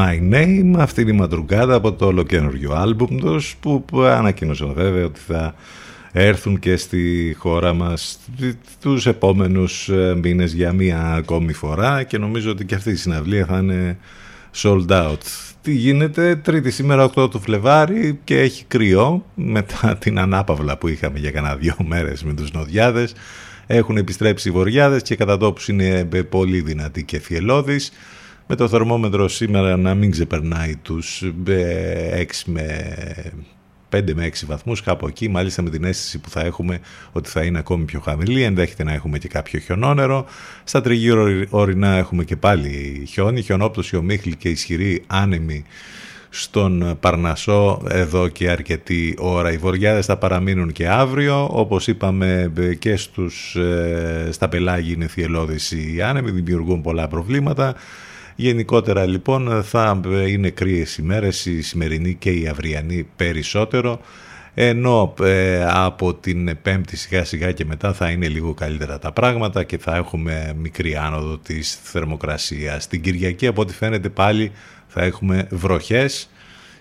My Name, αυτή είναι η ματρουγκάδα από το ολοκένουργιο άλμπουμ τους που που ανακοίνωσαν βέβαια ότι θα έρθουν και στη χώρα μας τους επόμενους ε, μήνες για μία ακόμη φορά και νομίζω ότι και αυτή η συναυλία θα είναι sold out. Τι γίνεται, τρίτη σήμερα 8 του Φλεβάρι και έχει κρυό μετά την ανάπαυλα που είχαμε για κανένα δύο μέρες με τους νοδιάδες. Έχουν επιστρέψει οι βοριάδες και κατά τόπους είναι πολύ δυνατοί και φιελώδεις με το θερμόμετρο σήμερα να μην ξεπερνάει τους 6 με 5 με 6 βαθμούς κάπου εκεί, μάλιστα με την αίσθηση που θα έχουμε ότι θα είναι ακόμη πιο χαμηλή, ενδέχεται να έχουμε και κάποιο χιονόνερο. Στα τριγύρω ορεινά έχουμε και πάλι χιόνι, χιονόπτωση, ομίχλη και ισχυρή άνεμη στον Παρνασό εδώ και αρκετή ώρα. Οι βοριάδες θα παραμείνουν και αύριο, όπως είπαμε και στους, ε, στα πελάγη είναι θυελώδης οι άνεμοι, δημιουργούν πολλά προβλήματα. Γενικότερα λοιπόν θα είναι κρύες ημέρες, η σημερινή και η αυριανή περισσότερο, ενώ ε, από την πέμπτη σιγά σιγά και μετά θα είναι λίγο καλύτερα τα πράγματα και θα έχουμε μικρή άνοδο της θερμοκρασίας. Την Κυριακή από ό,τι φαίνεται πάλι θα έχουμε βροχές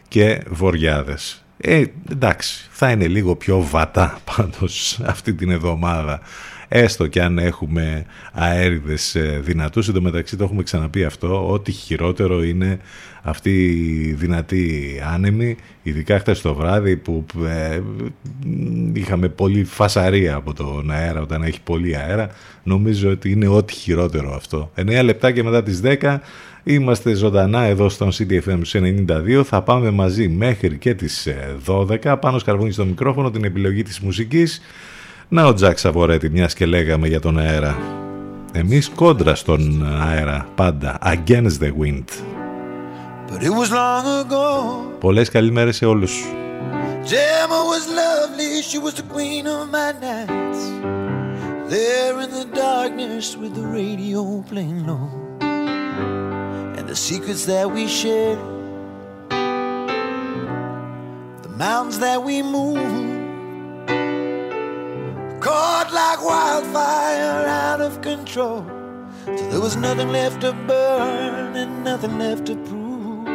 και βοριάδες. Ε, εντάξει, θα είναι λίγο πιο βατά πάντως αυτή την εβδομάδα έστω και αν έχουμε αέριδες δυνατούς. Εν τω μεταξύ το έχουμε ξαναπεί αυτό, ότι χειρότερο είναι αυτή η δυνατή άνεμη, ειδικά χτες το βράδυ που ε, είχαμε πολύ φασαρία από τον αέρα όταν έχει πολύ αέρα. Νομίζω ότι είναι ό,τι χειρότερο αυτό. 9 λεπτά και μετά τις 10 Είμαστε ζωντανά εδώ στον CDFM 92. Θα πάμε μαζί μέχρι και τις 12. Πάνω σκαρβούνι στο μικρόφωνο την επιλογή της μουσικής. Να ο Τζακ Σαβορέτη, μιας και λέγαμε για τον αέρα. Εμείς κόντρα στον αέρα, πάντα. Against the wind. But it was long ago. Πολλές καλημέρες σε όλους. Gemma was lovely, she was the queen of my nights. There in the darkness with the radio playing low. And the secrets that we shared. The mountains that we moved. Like wildfire out of control. Till there was nothing left to burn and nothing left to prove.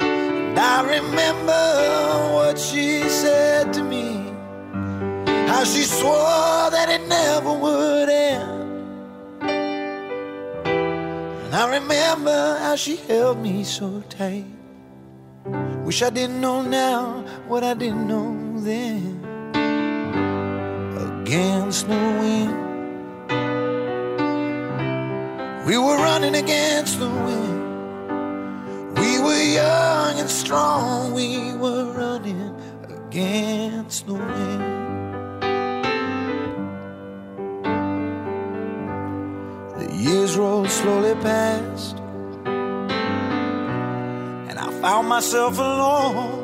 And I remember what she said to me. How she swore that it never would end. And I remember how she held me so tight. Wish I didn't know now what I didn't know then. Against the wind. We were running against the wind. We were young and strong. We were running against the wind. The years rolled slowly past. And I found myself alone.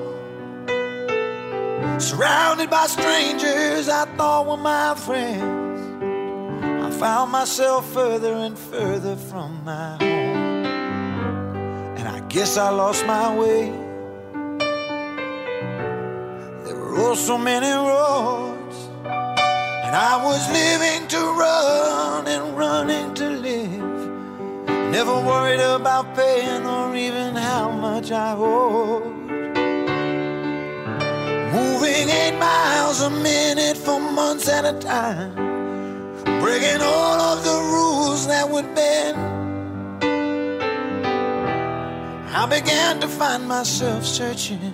Surrounded by strangers I thought were my friends. I found myself further and further from my home. And I guess I lost my way. There were oh so many roads. And I was living to run and running to live. Never worried about paying or even how much I owed. Moving eight miles a minute for months at a time. Breaking all of the rules that would bend. I began to find myself searching,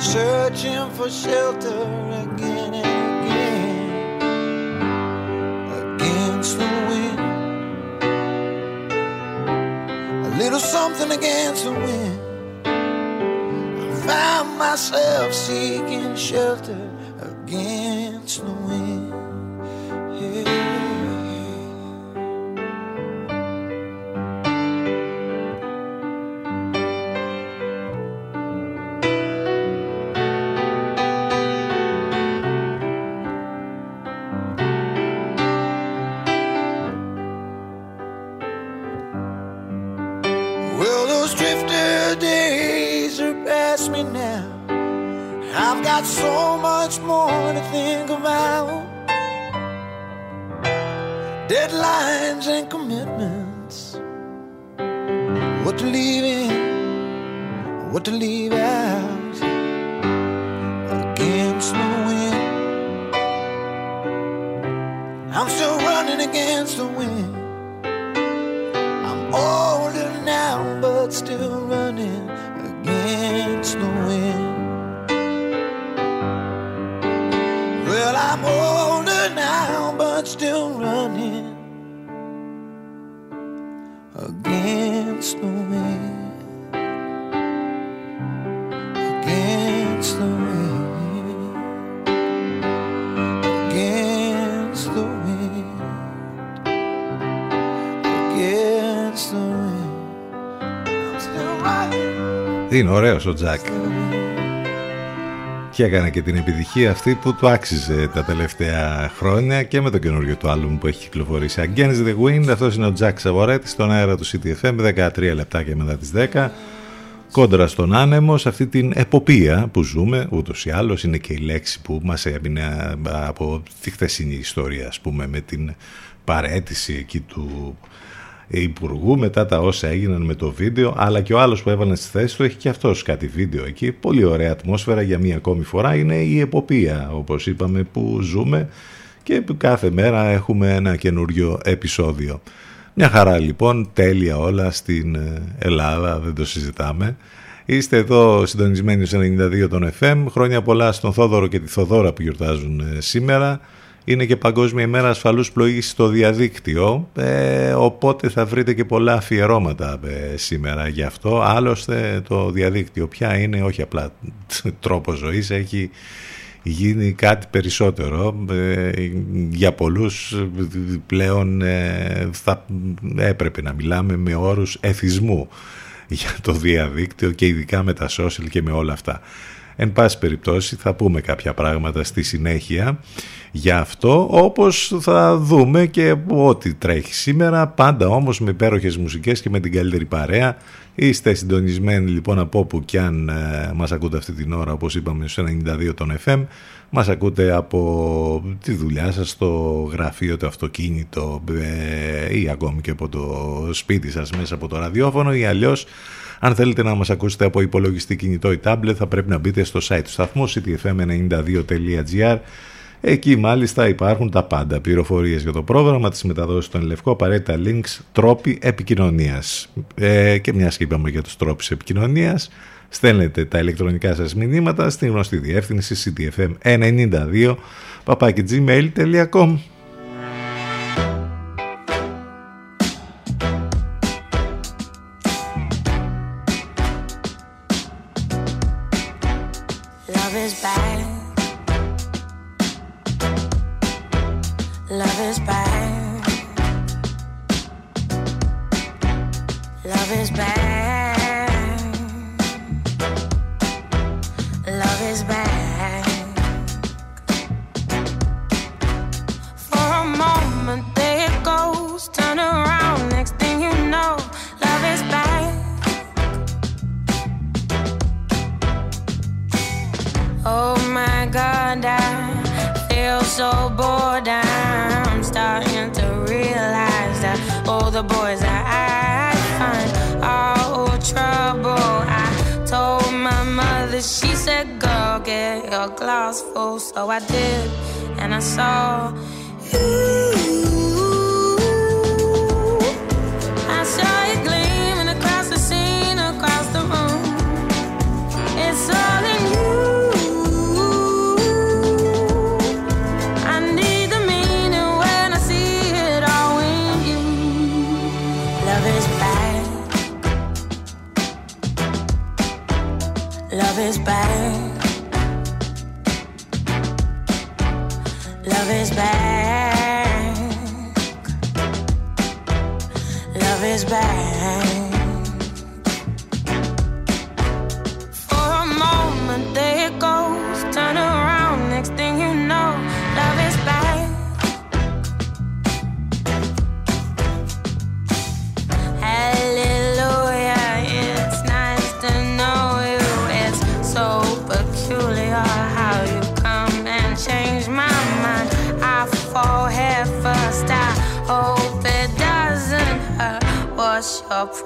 searching for shelter again and again. Against the wind. A little something against the wind. Found myself seeking shelter against the wind. Got so much more to think about. Deadlines and commitments. What to leave in, what to leave out. Against the wind. I'm still running against the wind. I'm older now, but still running against the wind. I'm older now, but still running against the wind. Against the wind. Against the wind. Against the wind. I'm still riding. Είναι ωραίος ο Τζακ. Και έκανε και την επιτυχία αυτή που του άξιζε τα τελευταία χρόνια και με το καινούριο του άλμπουμ που έχει κυκλοφορήσει. Against the Wind, αυτός είναι ο Τζακ Σαβορέτης στον αέρα του CTFM, 13 λεπτά και μετά τις 10. Κόντρα στον άνεμο, σε αυτή την εποπία που ζούμε, ούτως ή άλλως είναι και η λέξη που μας έμεινε από τη χθεσινή ιστορία, ας πούμε, με την παρέτηση εκεί του υπουργού μετά τα όσα έγιναν με το βίντεο αλλά και ο άλλος που έβαλε στη θέση του έχει και αυτός κάτι βίντεο εκεί. Πολύ ωραία ατμόσφαιρα για μία ακόμη φορά. Είναι η εποπία όπως είπαμε που ζούμε και κάθε μέρα έχουμε ένα καινούριο επεισόδιο. Μια χαρά λοιπόν τέλεια όλα στην ε, Ελλάδα δεν το συζητάμε. Είστε εδώ συντονισμένοι στο 92 των FM. Χρόνια πολλά στον Θόδωρο και τη Θοδόρα που γιορτάζουν ε, σήμερα είναι και Παγκόσμια ημέρα ασφαλούς πλοήγησης στο διαδίκτυο, ε, οπότε θα βρείτε και πολλά αφιερώματα ε, σήμερα γι' αυτό. Άλλωστε το διαδίκτυο πια είναι όχι απλά τρόπο ζωής, έχει γίνει κάτι περισσότερο. Ε, για πολλούς πλέον θα έπρεπε να μιλάμε με όρους εθισμού για το διαδίκτυο και ειδικά με τα social και με όλα αυτά. Εν πάση περιπτώσει θα πούμε κάποια πράγματα στη συνέχεια για αυτό όπως θα δούμε και ό,τι τρέχει σήμερα. Πάντα όμως με υπέροχες μουσικές και με την καλύτερη παρέα. Είστε συντονισμένοι λοιπόν από όπου κι αν ε, μας ακούτε αυτή την ώρα όπως είπαμε στο 92 των FM μας ακούτε από τη δουλειά σας στο γραφείο, το αυτοκίνητο ε, ή ακόμη και από το σπίτι σας μέσα από το ραδιόφωνο ή αλλιώς αν θέλετε να μας ακούσετε από υπολογιστή κινητό ή τάμπλετ θα πρέπει να μπείτε στο site του σταθμού ctfm92.gr Εκεί μάλιστα υπάρχουν τα πάντα, πληροφορίες για το πρόγραμμα, τις μεταδόσεις των Λευκό, απαραίτητα links, τρόποι επικοινωνίας. Ε, και μια και είπαμε για τους τρόπους επικοινωνίας, στέλνετε τα ηλεκτρονικά σας μηνύματα στην γνωστή διεύθυνση ctfm92 papakigmail.com Love is back. Love is back.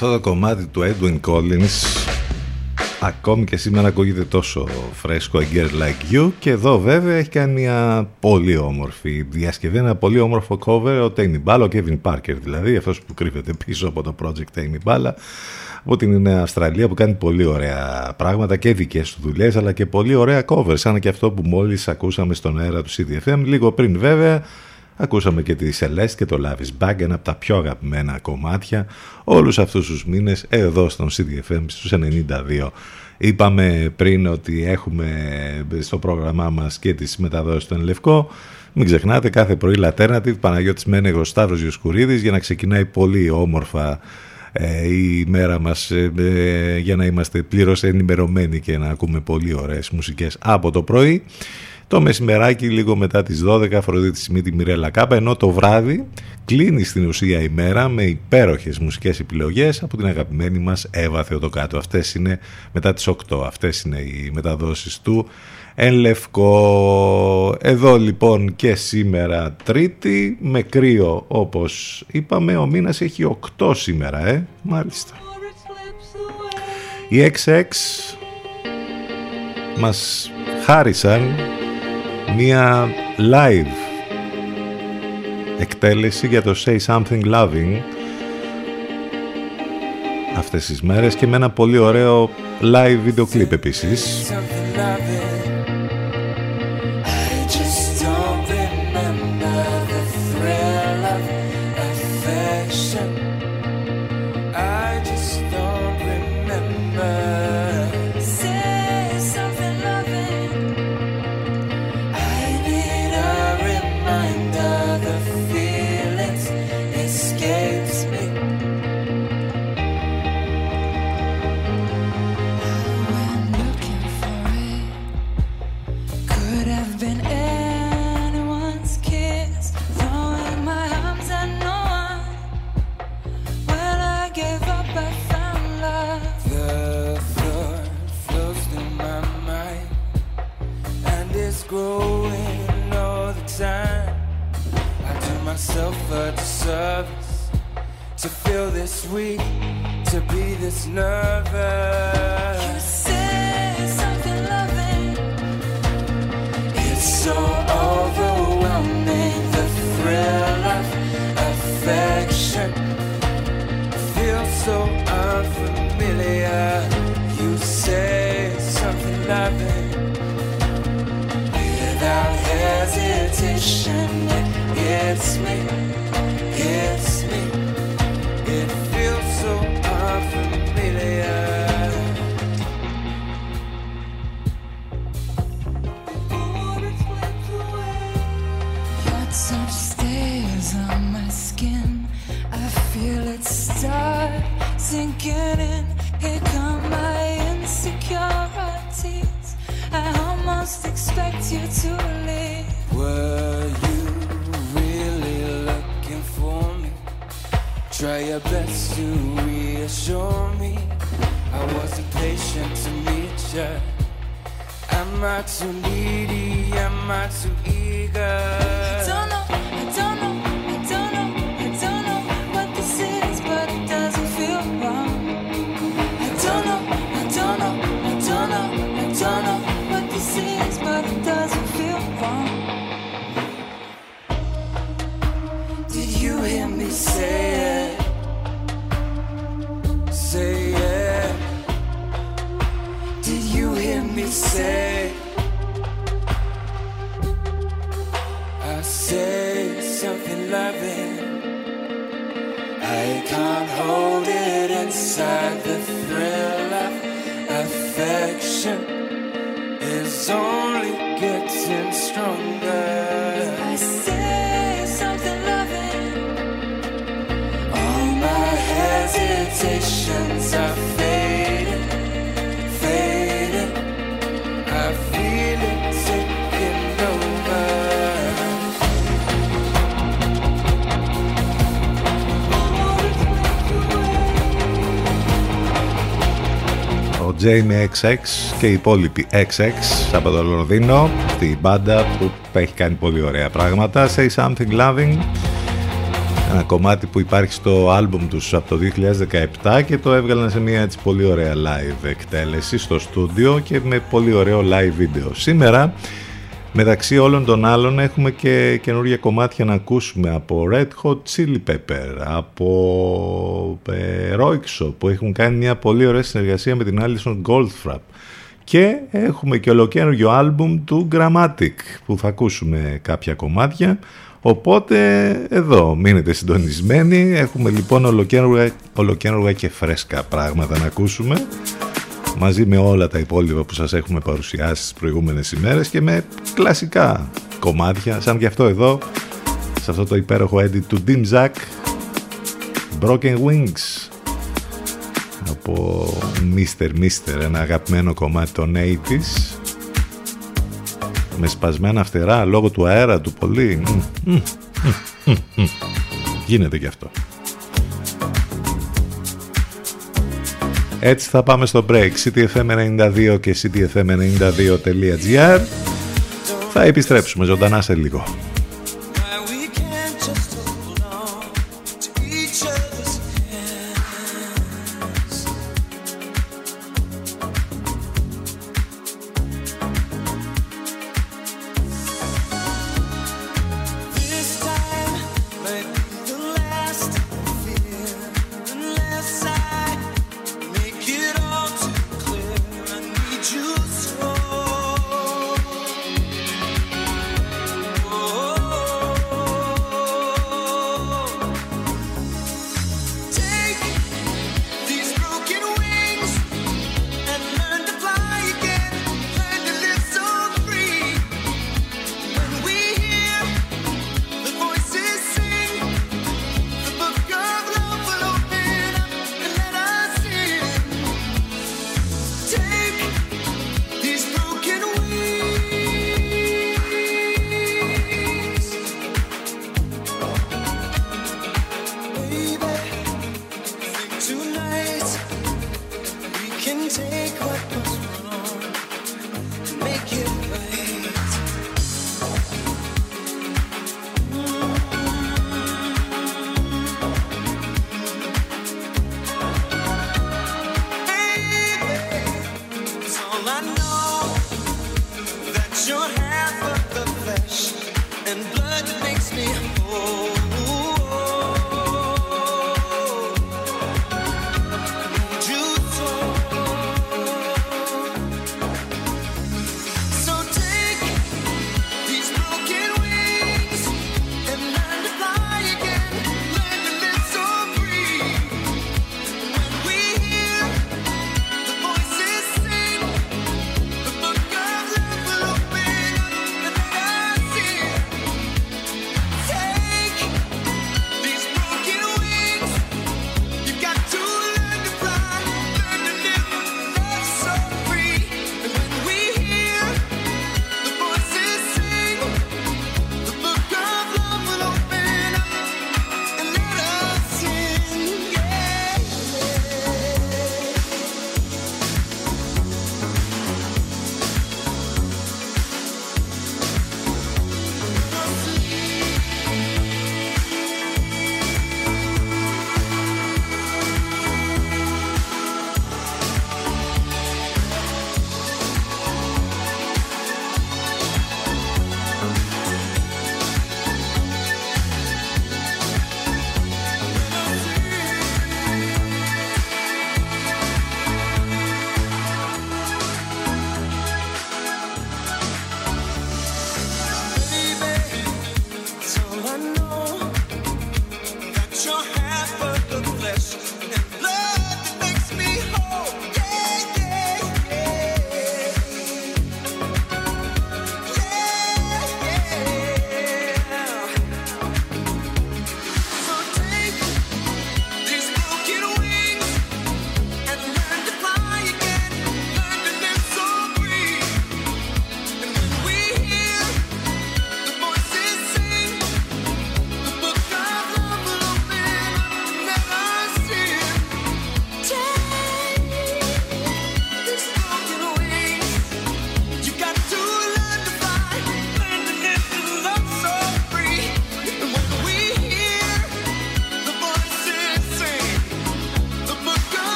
Αυτό το κομμάτι του Edwin Collins ακόμη και σήμερα ακούγεται τόσο φρέσκο A Girl Like You. Και εδώ βέβαια έχει κάνει μια πολύ όμορφη διασκευή, ένα πολύ όμορφο cover. Ο Tame Ball, ο Kevin Parker δηλαδή, αυτός που κρύβεται πίσω από το project Tame Ball από την Αυστραλία που κάνει πολύ ωραία πράγματα και δικές του δουλειές αλλά και πολύ ωραία covers σαν και αυτό που μόλις ακούσαμε στον αέρα του CDFM λίγο πριν βέβαια Ακούσαμε και τη Celeste και το Love is Back, ένα από τα πιο αγαπημένα κομμάτια όλους αυτούς τους μήνες εδώ στον CDFM στους 92. Είπαμε πριν ότι έχουμε στο πρόγραμμά μας και τις μεταδόσεις του Ενλευκό. Μην ξεχνάτε κάθε πρωί Alternative, Παναγιώτης Μένεγος, Σταύρος Γιοσκουρίδης για να ξεκινάει πολύ όμορφα ε, η μέρα μας ε, ε, για να είμαστε πλήρως ενημερωμένοι και να ακούμε πολύ ωραίες μουσικές από το πρωί. Το μεσημεράκι λίγο μετά τις 12 Αφροδίτη Σιμίτη Μιρέλα Κάπα ενώ το βράδυ κλείνει στην ουσία η μέρα με υπέροχες μουσικές επιλογές από την αγαπημένη μας Εύα Θεοδοκάτου. Αυτές είναι μετά τις 8, αυτές είναι οι μεταδόσεις του εν λευκό. Εδώ λοιπόν και σήμερα τρίτη με κρύο όπως είπαμε ο μήνας έχει 8 σήμερα ε μάλιστα. Οι XX μας χάρισαν μία live εκτέλεση για το Say Something Loving αυτές τις μέρες και με ένα πολύ ωραίο live βίντεο κλιπ επίσης. This weak, to be this nervous. You say something loving. It's so overwhelming, the thrill of affection feels so unfamiliar. You say something loving without hesitation. It hits me, sinking in. Here come my insecurities. I almost expect you to leave. Were you really looking for me? Try your best to reassure me. I wasn't patient to meet you. Am I too needy? Am I too eager? Jamie XX και οι υπόλοιποι XX από το Λονδίνο, στη μπάντα που έχει κάνει πολύ ωραία πράγματα. Say Something Loving, ένα κομμάτι που υπάρχει στο άλμπουμ τους από το 2017 και το έβγαλαν σε μια έτσι πολύ ωραία live εκτέλεση στο στούντιο και με πολύ ωραίο live βίντεο. Σήμερα Μεταξύ όλων των άλλων έχουμε και καινούργια κομμάτια να ακούσουμε από Red Hot Chili Pepper, από ε, Roixo που έχουν κάνει μια πολύ ωραία συνεργασία με την Alison Goldfrapp. Και έχουμε και ολοκαίριο άλμπουμ του Grammatic που θα ακούσουμε κάποια κομμάτια. Οπότε εδώ μείνετε συντονισμένοι. Έχουμε λοιπόν ολοκαίρια, ολοκαίρια και φρέσκα πράγματα να ακούσουμε μαζί με όλα τα υπόλοιπα που σας έχουμε παρουσιάσει τις προηγούμενες ημέρες και με κλασικά κομμάτια, σαν και αυτό εδώ, σε αυτό το υπέροχο edit του Dim Zack, Broken Wings, από Mr. Mister, ένα αγαπημένο κομμάτι των 80's, με σπασμένα φτερά λόγω του αέρα του πολύ. Μμ, μμ, μμ, μμ. Γίνεται και αυτό. Έτσι θα πάμε στο break. CTFM92 και CTFM92.gr Θα επιστρέψουμε ζωντανά σε λίγο.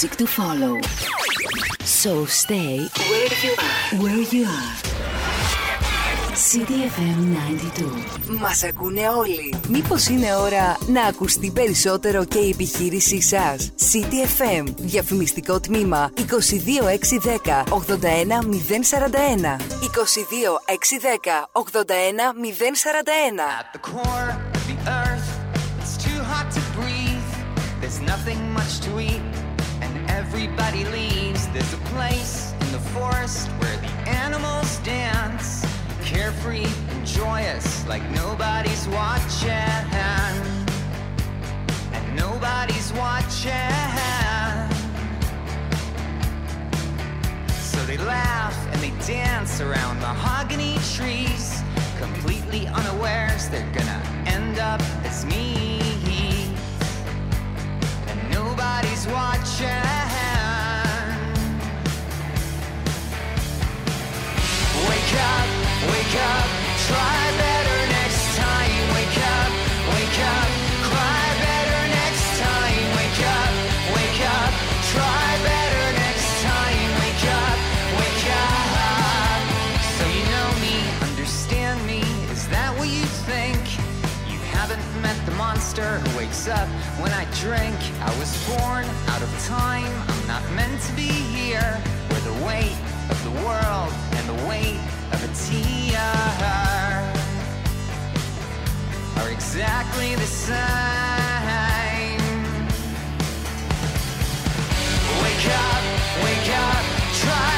Music to follow. So stay where you are. Where you are. CDFM 92. Μας ακούνε όλοι. Μήπως είναι ώρα να ακουστεί περισσότερο και η επιχείρησή σας; CTFM, διαφημιστικό τμήμα 22610 81041. 22610 81041. At the core of the earth, everybody leaves. There's a place in the forest where the animals dance, carefree and joyous, like nobody's watching. And nobody's watching. So they laugh and they dance around mahogany trees, completely unawares they're gonna end up as me. And nobody's watching. Who wakes up when I drink. I was born out of time, I'm not meant to be here. Where the weight of the world the weight of a tear are exactly the same. Wake up, wake up, try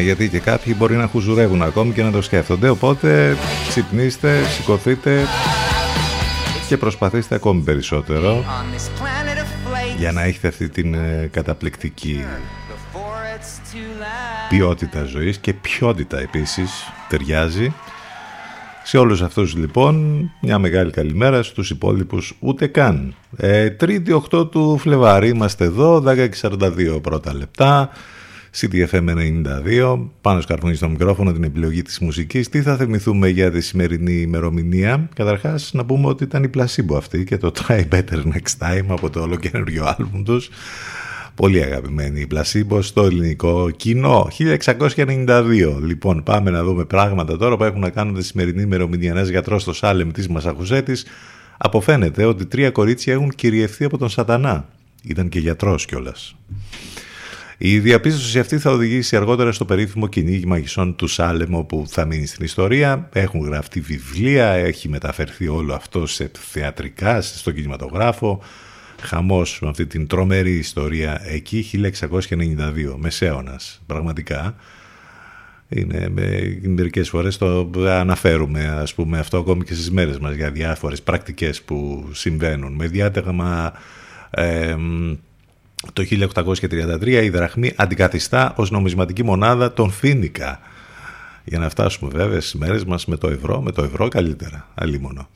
Ναι, γιατί και κάποιοι μπορεί να χουζουρεύουν ακόμη και να το σκέφτονται. Οπότε ξυπνήστε, σηκωθείτε και προσπαθήστε ακόμη περισσότερο On this planet of flakes, για να έχετε αυτή την ε, καταπληκτική before it's too late. ποιότητα ζωής και ποιότητα επίσης ταιριάζει. Σε όλους αυτούς λοιπόν μια μεγάλη καλημέρα στους υπόλοιπους ούτε καν. Ε, τρίτη 8 του Φλεβάρι είμαστε εδώ, 10.42 πρώτα λεπτά. CTFM 92, πάνω σκαρφούνι στο μικρόφωνο την επιλογή της μουσικής. Τι θα θυμηθούμε για τη σημερινή ημερομηνία; Καταρχάς να πούμε ότι ήταν η Placebo αυτή και το Try Better Next Time από το ολοκένουργιο άλμπουμ τους. Πολύ αγαπημένη η Placebo στο ελληνικό κοινό. 1692. Λοιπόν, πάμε να δούμε πράγματα τώρα που έχουν να κάνουν τη σημερινή ημερομηνία. Ένας γιατρός στο Σάλεμ της Μασαχουσέτης αποφαίνεται ότι τρία κορίτσια έχουν κυριευθεί από τον Σατανά. Ήταν και γιατρός κιόλας. Η διαπίστωση αυτή θα οδηγήσει αργότερα στο περίφημο κυνήγι μαγισσών του Σάλεμ όπου θα μείνει στην ιστορία. Έχουν γραφτεί βιβλία, έχει μεταφερθεί όλο αυτό σε θεατρικά, στον κινηματογράφο. Χαμός με αυτή την τρομερή ιστορία εκεί 1692, μεσαίωνας πραγματικά. Είναι, με, μερικές φορές το αναφέρουμε ας πούμε αυτό ακόμη και στις μέρες μας για διάφορες πρακτικές που συμβαίνουν. Με διάταγμα ε, το 1833 η δραχμή αντικαθιστά ως νομισματική μονάδα τον Φίνικα. Για να φτάσουμε βέβαια στις μέρες μας με το ευρώ, με το ευρώ καλύτερα, αλίμονο.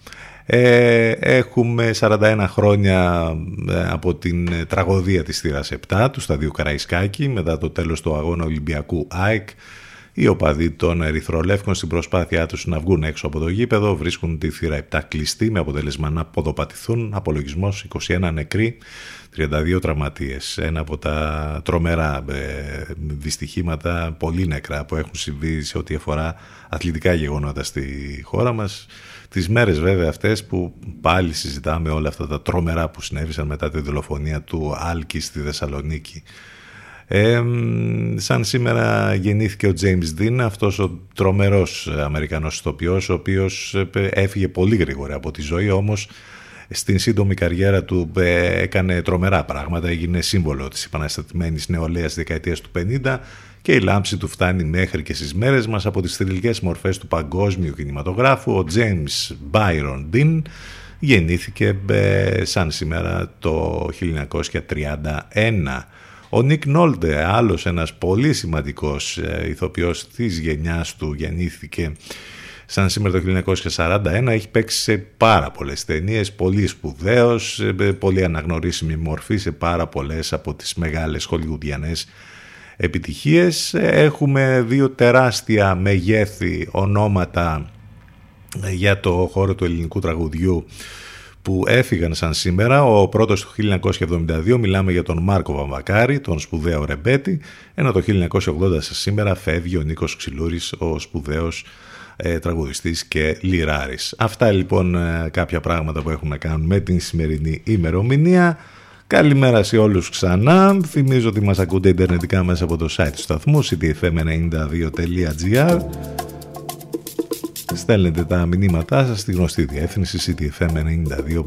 Ε, έχουμε 41 χρόνια ε, από την ε, τραγωδία της θύρας 7 του σταδίου Καραϊσκάκη μετά το τέλος του αγώνα Ολυμπιακού ΑΕΚ Οι οπαδοί των Ερυθρολεύκων στην προσπάθειά τους να βγουν έξω από το γήπεδο βρίσκουν τη θύρα 7 κλειστή με αποτέλεσμα να ποδοπατηθούν. Απολογισμός 21 νεκροί, 32 τραυματίες. Ένα από τα τρομερά ε, δυστυχήματα, πολύ νεκρά που έχουν συμβεί σε ό,τι αφορά αθλητικά γεγονότα στη χώρα μας. Τις μέρες βέβαια αυτές που πάλι συζητάμε όλα αυτά τα τρομερά που συνέβησαν μετά τη δολοφονία του Άλκη στη Θεσσαλονίκη. Ε, σαν σήμερα γεννήθηκε ο James Dean, αυτός ο τρομερός Αμερικανός ηθοποιός, ο οποίος ε, έφυγε πολύ γρήγορα από τη ζωή, όμως στην σύντομη καριέρα του ε, έκανε τρομερά πράγματα, έγινε σύμβολο της επαναστατημένης νεολαίας δεκαετίας του 50 και η λάμψη του φτάνει μέχρι και στις μέρες μας από τις θρηλυκές μορφές του παγκόσμιου κινηματογράφου. Ο James Byron Dean γεννήθηκε ε, σαν σήμερα το 1931. Ο Νίκ Νόλτε, άλλος ένας πολύ σημαντικός ε, ηθοποιός της γενιάς του, γεννήθηκε σαν σήμερα το 1941, έχει παίξει σε πάρα πολλές ταινίες, πολύ σπουδαίος, ε, πολύ αναγνωρίσιμη μορφή σε πάρα πολλές από τις μεγάλες χολιγουδιανές επιτυχίες. Έχουμε δύο τεράστια μεγέθη ονόματα για το χώρο του ελληνικού τραγουδιού που έφυγαν σαν σήμερα. Ο πρώτος το 1972 μιλάμε για τον Μάρκο Βαμβακάρη, τον σπουδαίο Ρεμπέτη, ενώ το 1980 σαν σήμερα φεύγει ο Νίκος Ξυλούρης, ο σπουδαίος ε, τραγουδιστής και λιράρης. Αυτά λοιπόν ε, κάποια πράγματα που έχουν να κάνουν με την σημερινή ημερομηνία. Καλημέρα σε όλους ξανά. Θυμίζω ότι μας ακούτε ιντερνετικά μέσα από το site του σταθμού ctfm92.gr Στέλνετε τα μηνύματά σας στη γνωστή διεύθυνση ctfm92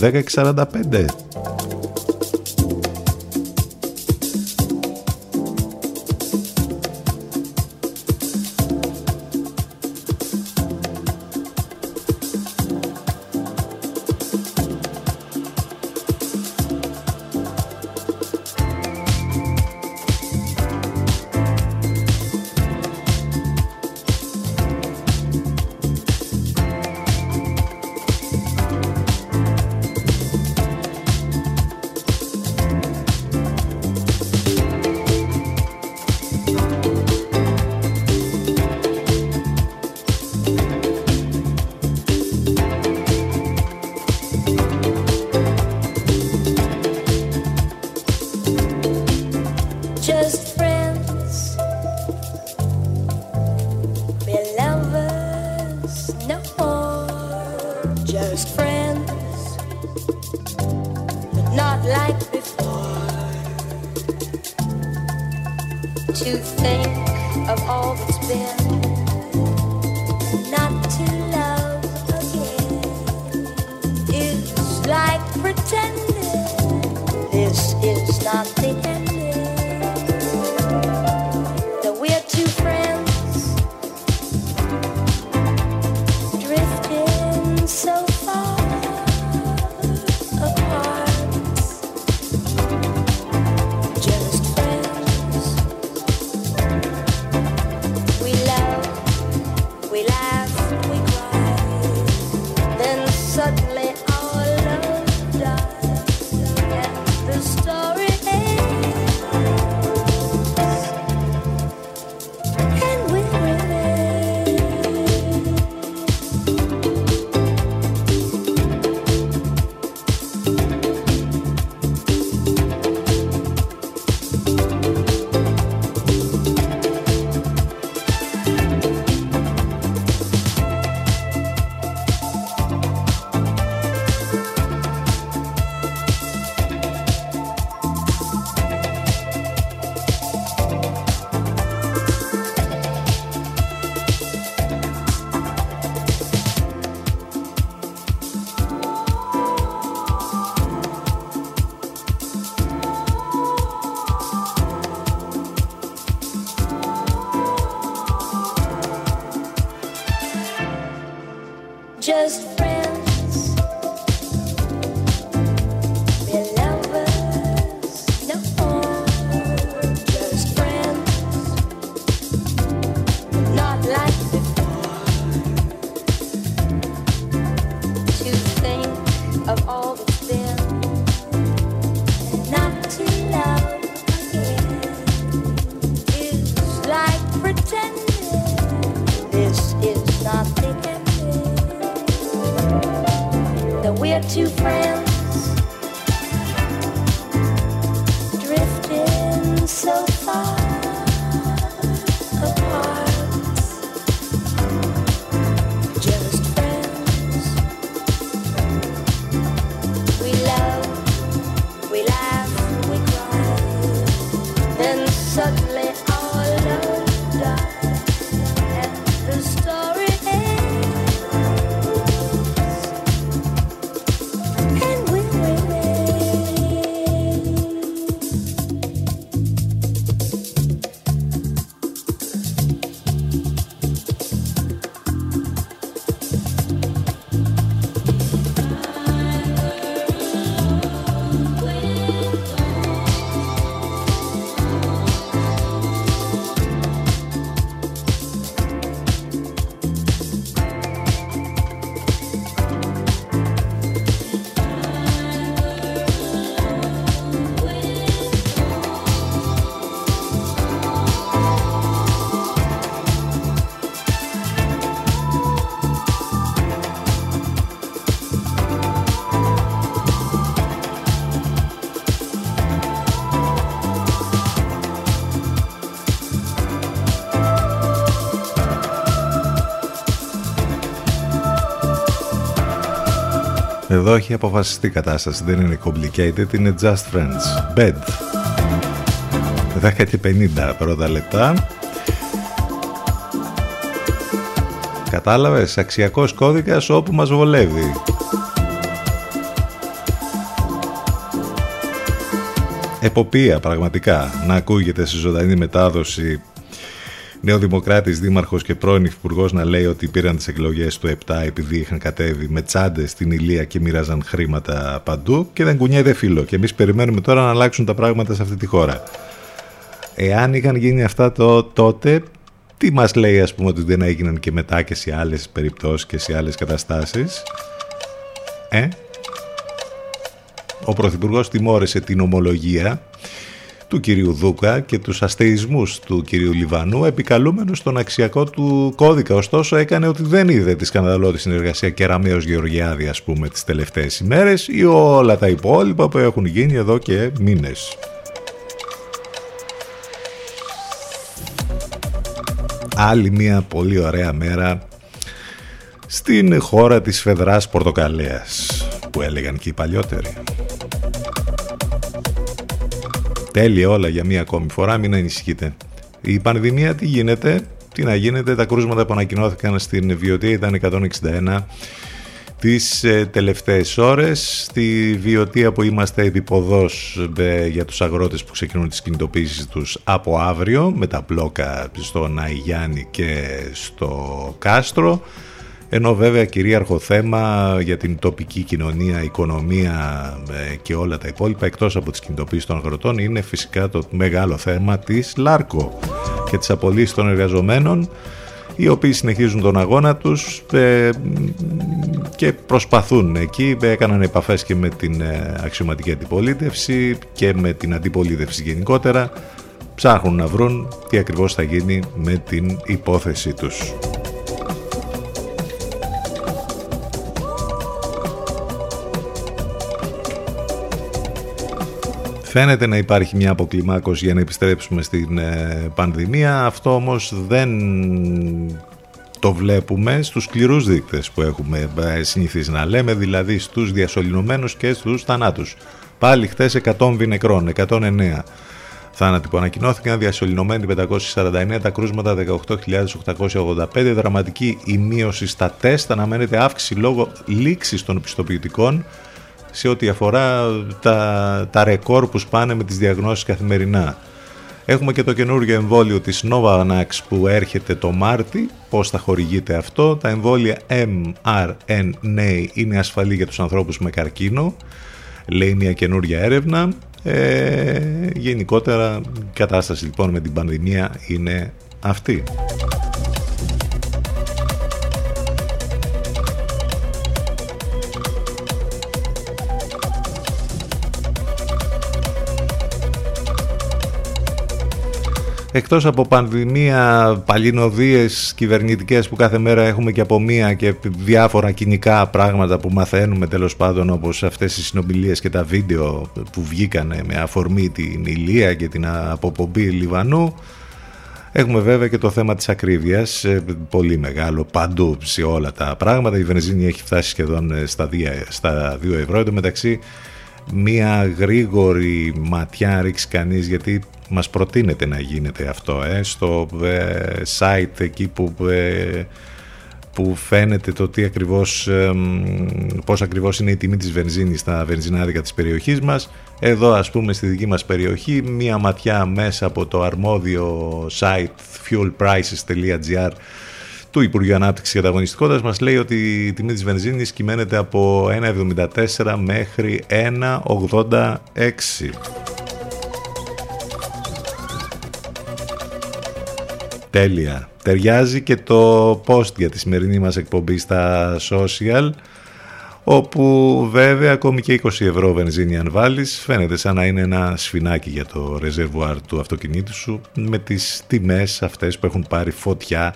1045 Εδώ έχει αποφασιστεί η κατάσταση, δεν είναι complicated, είναι just friends. Bed. 10 και 50 πρώτα λεπτά. Κατάλαβες, αξιακός κώδικας όπου μας βολεύει. Εποπία πραγματικά να ακούγεται στη ζωντανή μετάδοση νεοδημοκράτης δήμαρχος και πρώην υπουργό να λέει ότι πήραν τις εκλογές του 7 επειδή είχαν κατέβει με τσάντες στην Ηλία και μοίραζαν χρήματα παντού και δεν κουνιέται φίλο και εμείς περιμένουμε τώρα να αλλάξουν τα πράγματα σε αυτή τη χώρα. Εάν είχαν γίνει αυτά το, τότε, τι μας λέει ας πούμε ότι δεν έγιναν και μετά και σε άλλες περιπτώσεις και σε άλλες καταστάσεις; Ε; Ο Πρωθυπουργός τιμώρεσε την ομολογία του κυρίου Δούκα και τους αστεισμούς του κυρίου Λιβανού επικαλούμενος στον αξιακό του κώδικα. Ωστόσο έκανε ότι δεν είδε τη σκανδαλώδη συνεργασία Κεραμέως Γεωργιάδη ας πούμε τις τελευταίες ημέρες ή όλα τα υπόλοιπα που έχουν γίνει εδώ και μήνες. Άλλη μια πολύ ωραία μέρα στην χώρα της Φεδράς Πορτοκαλίας που έλεγαν και οι παλιότεροι. Τέλεια όλα για μία ακόμη φορά, μην ανησυχείτε. Η πανδημία τι γίνεται, τι να γίνεται, τα κρούσματα που ανακοινώθηκαν στην Βιωτία ήταν 161 τις ε, τελευταίες ώρες. Στη Βιωτία που είμαστε επιποδός ε, για τους αγρότες που ξεκινούν τις κινητοποίησεις τους από αύριο με τα μπλόκα στον Αϊγιάννη και στο Κάστρο ενώ βέβαια κυρίαρχο θέμα για την τοπική κοινωνία, οικονομία ε, και όλα τα υπόλοιπα εκτός από τις κινητοποίησεις των αγροτών είναι φυσικά το μεγάλο θέμα της ΛΑΡΚΟ και της απολύσης των εργαζομένων οι οποίοι συνεχίζουν τον αγώνα τους ε, και προσπαθούν εκεί, έκαναν επαφές και με την ε, αξιωματική αντιπολίτευση και με την αντιπολίτευση γενικότερα ψάχνουν να βρουν τι ακριβώς θα γίνει με την υπόθεση τους. Φαίνεται να υπάρχει μια αποκλιμάκωση για να επιστρέψουμε στην ε, πανδημία. Αυτό όμως δεν το βλέπουμε στους σκληρούς δείκτες που έχουμε ε, συνηθίσει να λέμε, δηλαδή στους διασωληνωμένους και στους θανάτους. Πάλι χτες 100 νεκρών, 109 θάνατοι που ανακοινώθηκαν, διασωληνωμένοι 549, τα κρούσματα 18.885, δραματική η μείωση στα τεστ, αναμένεται αύξηση λόγω λήξης των πιστοποιητικών σε ό,τι αφορά τα, τα ρεκόρ που σπάνε με τις διαγνώσεις καθημερινά. Έχουμε και το καινούργιο εμβόλιο της Novavax που έρχεται το Μάρτι. Πώς θα χορηγείται αυτό; Τα εμβόλια mRNA είναι ασφαλή για τους ανθρώπους με καρκίνο. Λέει μια καινούργια έρευνα. Ε, γενικότερα η κατάσταση λοιπόν με την πανδημία είναι αυτή. Εκτός από πανδημία, παλινοδίες κυβερνητικές που κάθε μέρα έχουμε και από μία και διάφορα κοινικά πράγματα που μαθαίνουμε τέλος πάντων όπως αυτές οι συνομιλίες και τα βίντεο που βγήκανε με αφορμή την Ηλία και την αποπομπή Λιβανού Έχουμε βέβαια και το θέμα της ακρίβειας, ε, πολύ μεγάλο παντού σε όλα τα πράγματα. Η βενζίνη έχει φτάσει σχεδόν ε, στα 2, στα 2 ευρώ. Εν τω μεταξύ μία γρήγορη ματιά ρίξει κανείς γιατί μας προτείνεται να γίνεται αυτό ε, στο ε, site εκεί που, ε, που φαίνεται το τι ακριβώς, ε, πώς ακριβώς είναι η τιμή της βενζίνης στα βενζινάδικα της περιοχής μας. Εδώ ας πούμε στη δική μας περιοχή μία ματιά μέσα από το αρμόδιο site fuelprices.gr του Υπουργείου Ανάπτυξης και Ανταγωνιστικότητας μας λέει ότι η τιμή της βενζίνης κυμαίνεται από 1,74 μέχρι 1,86. Τέλεια. Ταιριάζει και το post για τη σημερινή μας εκπομπή στα social όπου βέβαια ακόμη και 20 ευρώ βενζίνη αν βάλεις φαίνεται σαν να είναι ένα σφινάκι για το ρεζερβουάρ του αυτοκινήτου σου με τις τιμές αυτές που έχουν πάρει φωτιά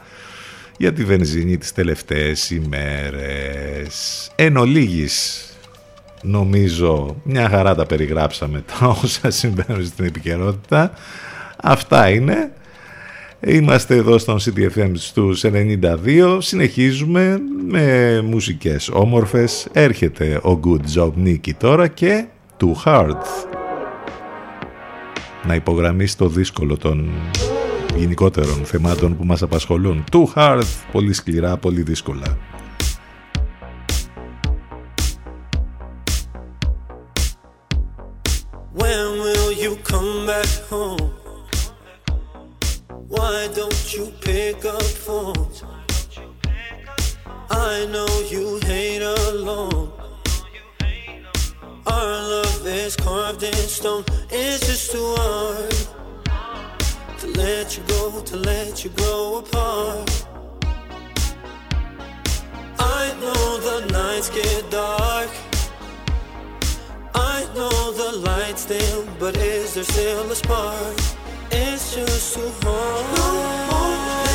για τη βενζίνη τις τελευταίες ημέρες. Εν ολίγης, νομίζω μια χαρά τα περιγράψαμε τα όσα συμβαίνουν στην επικαιρότητα. Αυτά είναι. Είμαστε εδώ στον CTFM στους 92, συνεχίζουμε με μουσικές όμορφες. Έρχεται ο Good Job Nicky τώρα και Too Hard. Να υπογραμμίσει το δύσκολο των γενικότερων θεμάτων που μας απασχολούν. Too Hard, πολύ σκληρά, πολύ δύσκολα. When will you come back home? Why don't you pick up phones? I know you hate alone. Our love is carved in stone. It's just too hard to let you go, to let you go apart. I know the nights get dark. I know the lights dim, but is there still a spark? It's just too hard.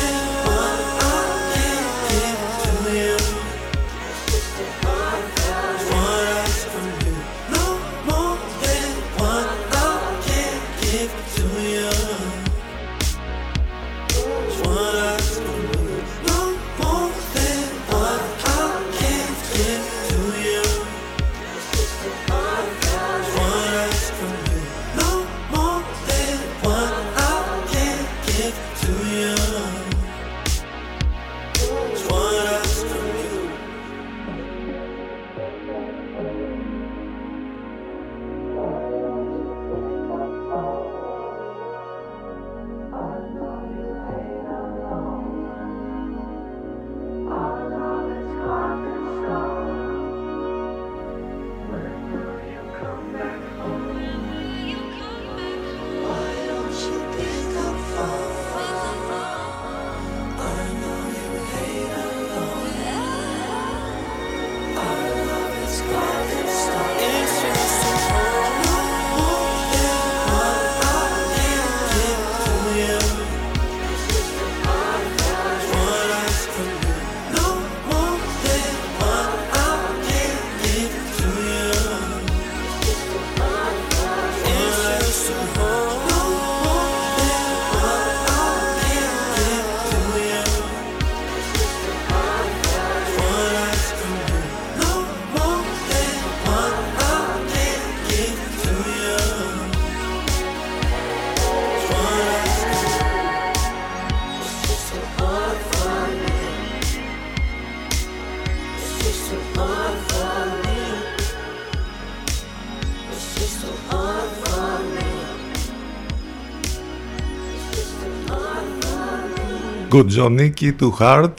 For me. Good John Nicky του Heart.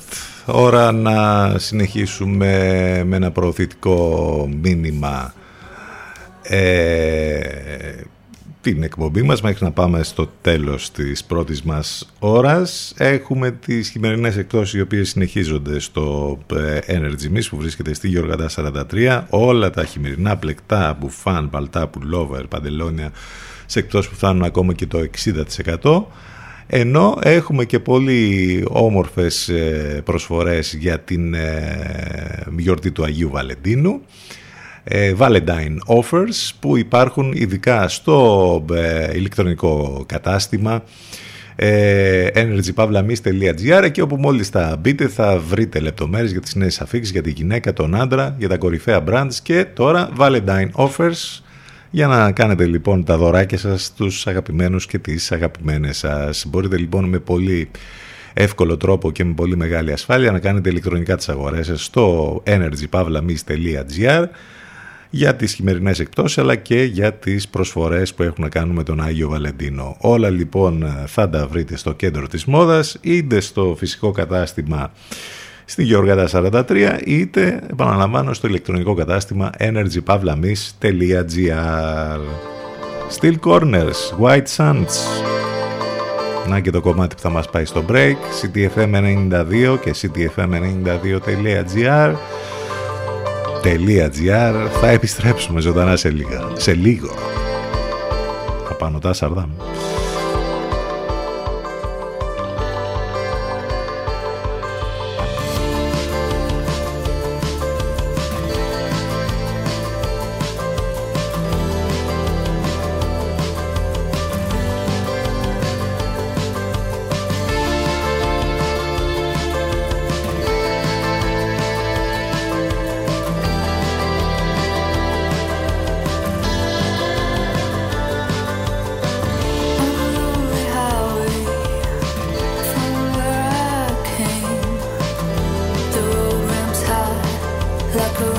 Ώρα να συνεχίσουμε με ένα προωθητικό μήνυμα ε, την εκπομπή μας μέχρι να πάμε στο τέλος της πρώτης μας ώρας. Έχουμε τις χειμερινές εκτόσεις οι οποίες συνεχίζονται στο ε, Energy Miss που βρίσκεται στη Γιώργατα 43. Όλα τα χειμερινά πλεκτά, μπουφάν, παλτά, πουλόβερ, παντελόνια σε εκτός που φτάνουν ακόμα και το 60%. Ενώ έχουμε και πολύ όμορφες ε, προσφορές για την ε, γιορτή του Αγίου Βαλεντίνου. Ε, Valentine Offers που υπάρχουν ειδικά στο ε, ηλεκτρονικό κατάστημα ε, energypavlamis.gr εκεί όπου μόλις θα μπείτε θα βρείτε λεπτομέρειες για τις νέες αφήξεις για τη γυναίκα, τον άντρα, για τα κορυφαία brands και τώρα Valentine Offers για να κάνετε λοιπόν τα δωράκια σας στους αγαπημένους και τις αγαπημένες σας. Μπορείτε λοιπόν με πολύ εύκολο τρόπο και με πολύ μεγάλη ασφάλεια να κάνετε ηλεκτρονικά τις αγορές σας στο energypavlamis.gr για τις χειμερινές εκπτώσεις αλλά και για τις προσφορές που έχουν να κάνουν με τον Άγιο Βαλεντίνο. Όλα λοιπόν θα τα βρείτε στο κέντρο της μόδας είτε στο φυσικό κατάστημα στη Γεωργάτα 43 είτε επαναλαμβάνω στο ηλεκτρονικό κατάστημα energypavlamis.gr Steel Corners, White Sands. Να και το κομμάτι που θα μας πάει στο break ctfm92 και ctfm92.gr .gr Θα επιστρέψουμε ζωντανά σε, λίγα, σε λίγο. Απάνω τα Σαρδάμ black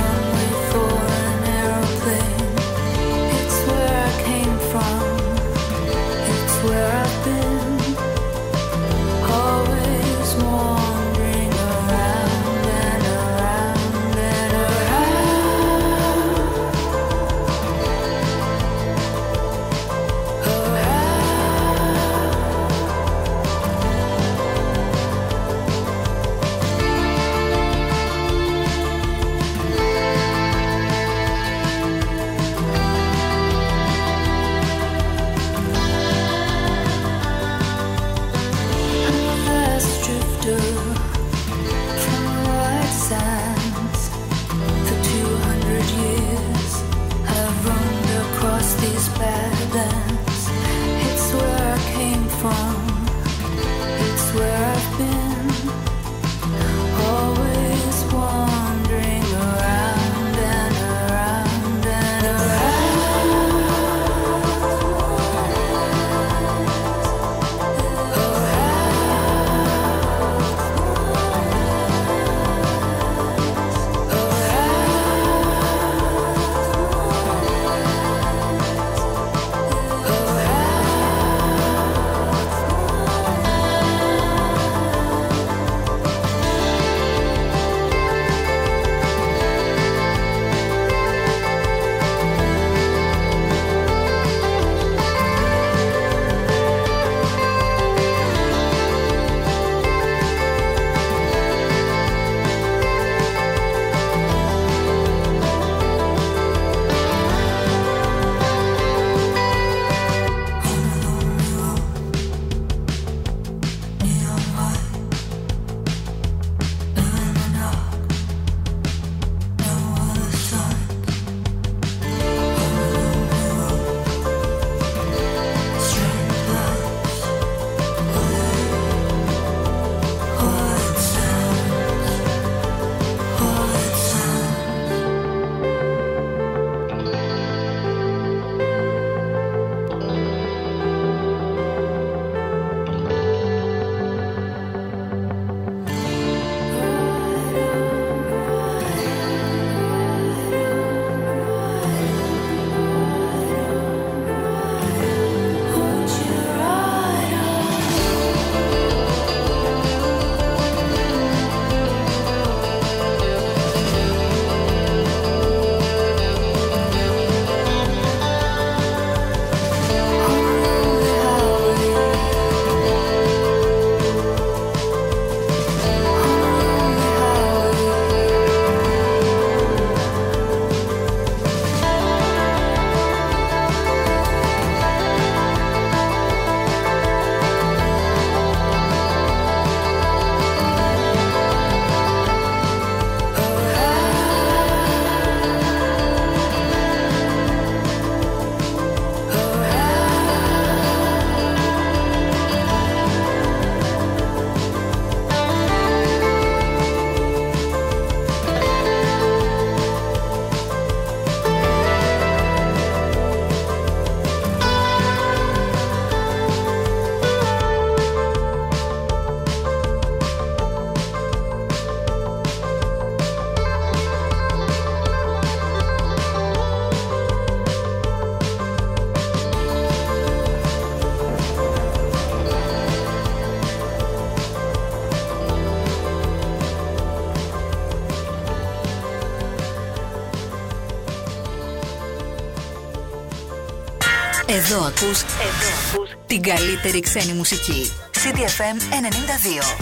Εδώ ακούς, εδώ ακούς την καλύτερη ξένη μουσική. CDFM 92.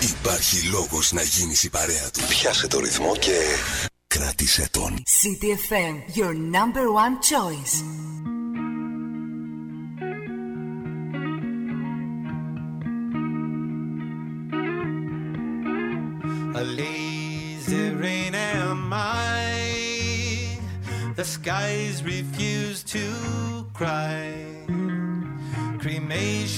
Υπάρχει λόγος να γίνεις η παρέα του. Πιάσε το ρυθμό και κράτησε τον. CDFM, your number one choice. A lazy rain am I. The skies refuse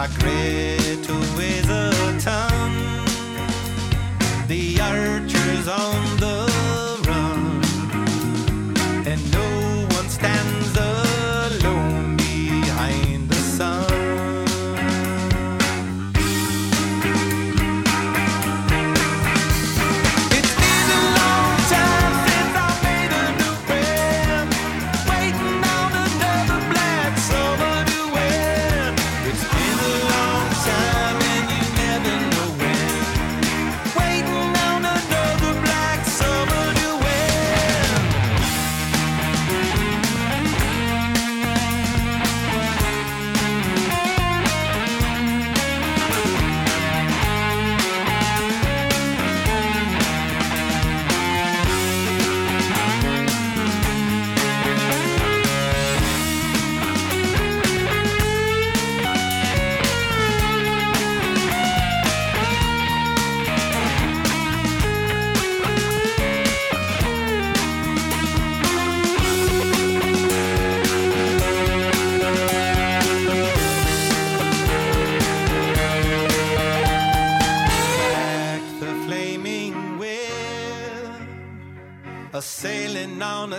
migrate with a tongue. The archers on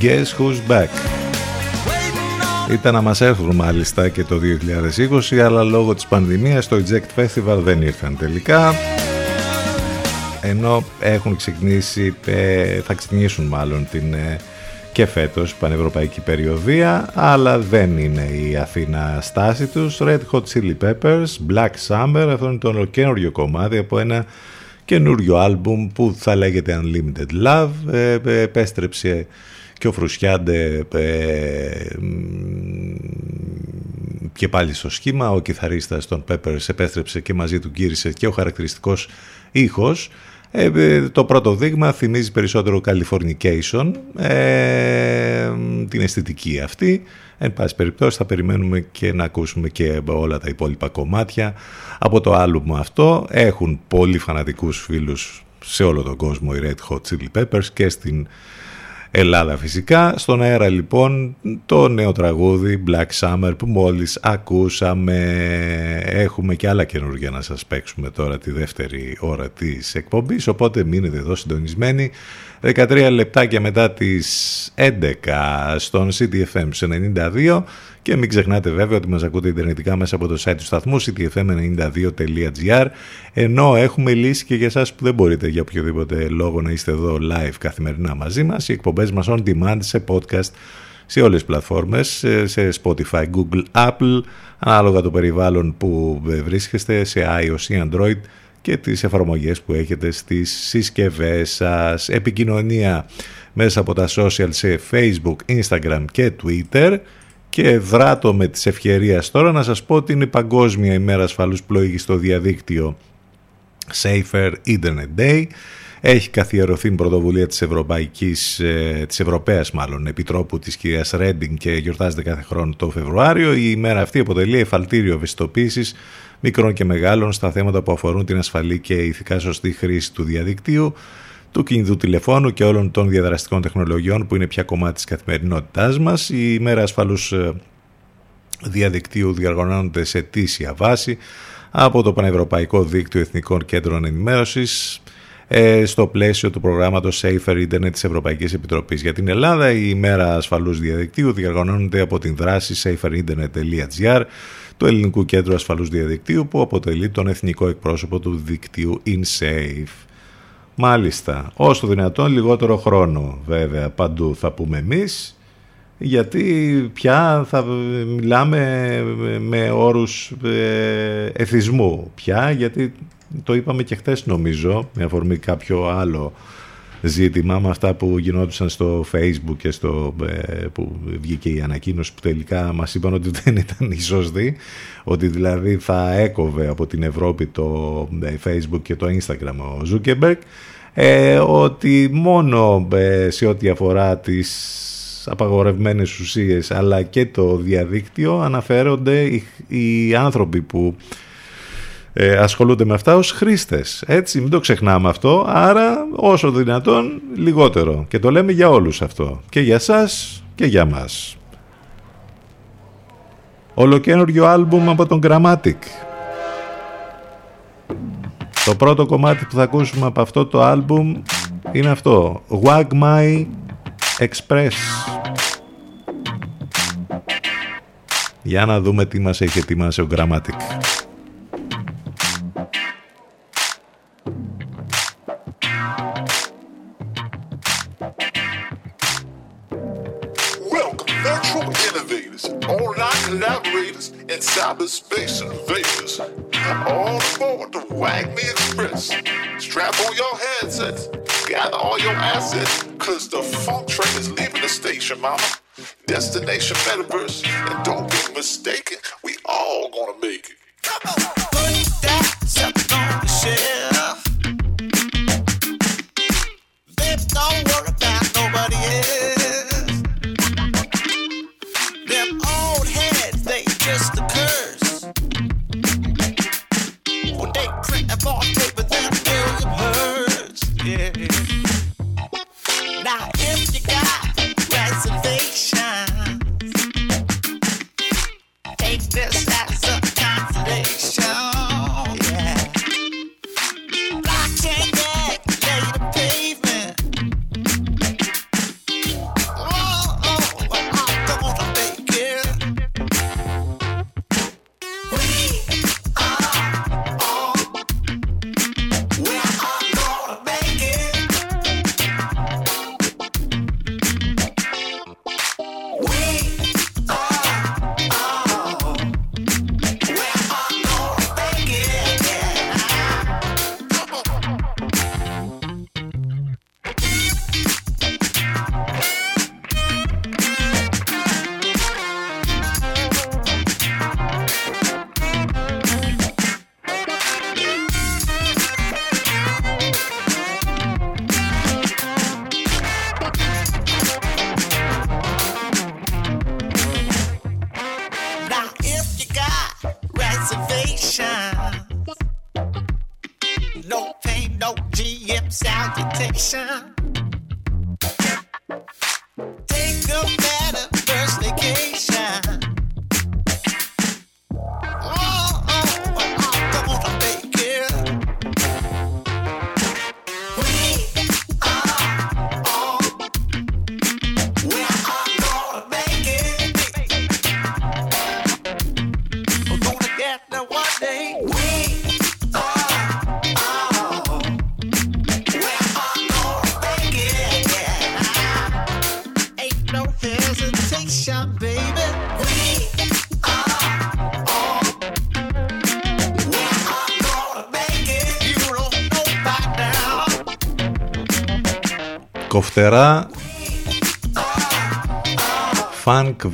Guess who's back. Ήταν να μας έρθουν μάλιστα και το 2020 αλλά λόγω της πανδημίας το Eject Festival δεν ήρθαν τελικά. Ενώ έχουν ξεκινήσει, ε, θα ξεκινήσουν μάλλον την ε, και φέτος πανευρωπαϊκή περιοδία αλλά δεν είναι η Αθήνα στάση τους. Red Hot Chili Peppers, Black Summer αυτό είναι το ολοκένουργιο κομμάτι από ένα καινούριο άλμπουμ που θα λέγεται Unlimited Love. Ε, ε, επέστρεψε και ο Φρουσιάντε ε, μ, και πάλι στο σχήμα. Ο κιθαρίστας των Peppers επέστρεψε και μαζί του γύρισε και ο χαρακτηριστικός ήχος. Ε, ε, το πρώτο δείγμα θυμίζει περισσότερο Californication ε, την αισθητική αυτή. Εν πάση περιπτώσει θα περιμένουμε και να ακούσουμε και όλα τα υπόλοιπα κομμάτια. Από το άλμπουμ αυτό έχουν πολύ φανατικούς φίλους σε όλο τον κόσμο οι Red Hot Chili Peppers και στην Ελλάδα φυσικά. Στον αέρα λοιπόν το νέο τραγούδι Black Summer που μόλις ακούσαμε. Έχουμε και άλλα καινούργια να σας παίξουμε τώρα τη δεύτερη ώρα της εκπομπής οπότε μείνετε εδώ συντονισμένοι 13 λεπτάκια μετά τις 11 στον CTFM 92 και μην ξεχνάτε βέβαια ότι μας ακούτε ιντερνετικά μέσα από το site του σταθμού ctfm92.gr ενώ έχουμε λύσει και για εσάς που δεν μπορείτε για οποιοδήποτε λόγο να είστε εδώ live καθημερινά μαζί μας οι εκπομπές μας on demand σε podcast σε όλες τις πλατφόρμες, σε Spotify, Google, Apple, ανάλογα το περιβάλλον που βρίσκεστε, σε iOS ή Android και τις εφαρμογές που έχετε στις συσκευές σας. Επικοινωνία μέσα από τα social σε Facebook, Instagram και Twitter και δράτω με τις ευκαιρίες. Τώρα να σας πω ότι είναι η Παγκόσμια ημέρα ασφαλούς πλοήγης στο διαδίκτυο Safer Internet Day. Έχει καθιερωθεί η πρωτοβουλία της Ευρωπαϊκής, ε, της Ευρωπαίας μάλλον, Επιτρόπου της κυρίας Ρέντινγκ και γιορτάζεται κάθε χρόνο το Φεβρουάριο. Η ημέρα αυτή αποτελεί εφαλτήριο ευαισθητοποίησης μικρών και μεγάλων στα θέματα που αφορούν την ασφαλή και ηθικά σωστή χρήση του διαδικτύου, του κινητού τηλεφώνου και όλων των διαδραστικών τεχνολογιών που είναι πια κομμάτι της καθημερινότητάς μας. Η ημέρα ασφαλούς ε, διαδικτύου διοργανώνεται σε τήσια βάση από το Πανευρωπαϊκό Δίκτυο Εθνικών Κέντρων Ενημέρωσης ε, στο πλαίσιο του προγράμματος Safer Internet της Ευρωπαϊκής Επιτροπής. Για την Ελλάδα η ημέρα ασφαλούς διαδικτύου διοργανώνεται από την δράση saferinternet.gr του Ελληνικού Κέντρου Ασφαλούς Διαδικτύου που αποτελεί τον εθνικό εκπρόσωπο του δικτύου InSafe. Μάλιστα, όσο δυνατόν λιγότερο χρόνο βέβαια παντού θα πούμε εμείς γιατί πια θα μιλάμε με όρους ε, εθισμού πια γιατί το είπαμε και χθες νομίζω με αφορμή κάποιο άλλο ζήτημα με αυτά που γινόντουσαν στο facebook και στο ε, που βγήκε η ανακοίνωση που τελικά μας είπαν ότι δεν ήταν η σωστή ότι δηλαδή θα έκοβε από την Ευρώπη το ε, facebook και το instagram ο Zuckerberg ε, ότι μόνο ε, σε ό,τι αφορά τις απαγορευμένες ουσίες αλλά και το διαδίκτυο αναφέρονται οι, οι άνθρωποι που ε, ασχολούνται με αυτά ως χρήστες. Έτσι, μην το ξεχνάμε αυτό, άρα όσο δυνατόν λιγότερο. Και το λέμε για όλους αυτό. Και για σας και για μας. Ολοκένουργιο άλμπουμ από τον Grammatic. Το πρώτο κομμάτι που θα ακούσουμε από αυτό το άλμπουμ είναι αυτό. Wag My Express. Για να δούμε τι μας έχει ετοιμάσει ο Grammatic. And cyberspace invaders. All aboard the Wag Me Express. Strap on your headsets, gather all your assets, cause the funk train is leaving the station, mama. Destination metaverse, and don't be mistaken, we all gonna make it. On the shelf. Don't worry about nobody else.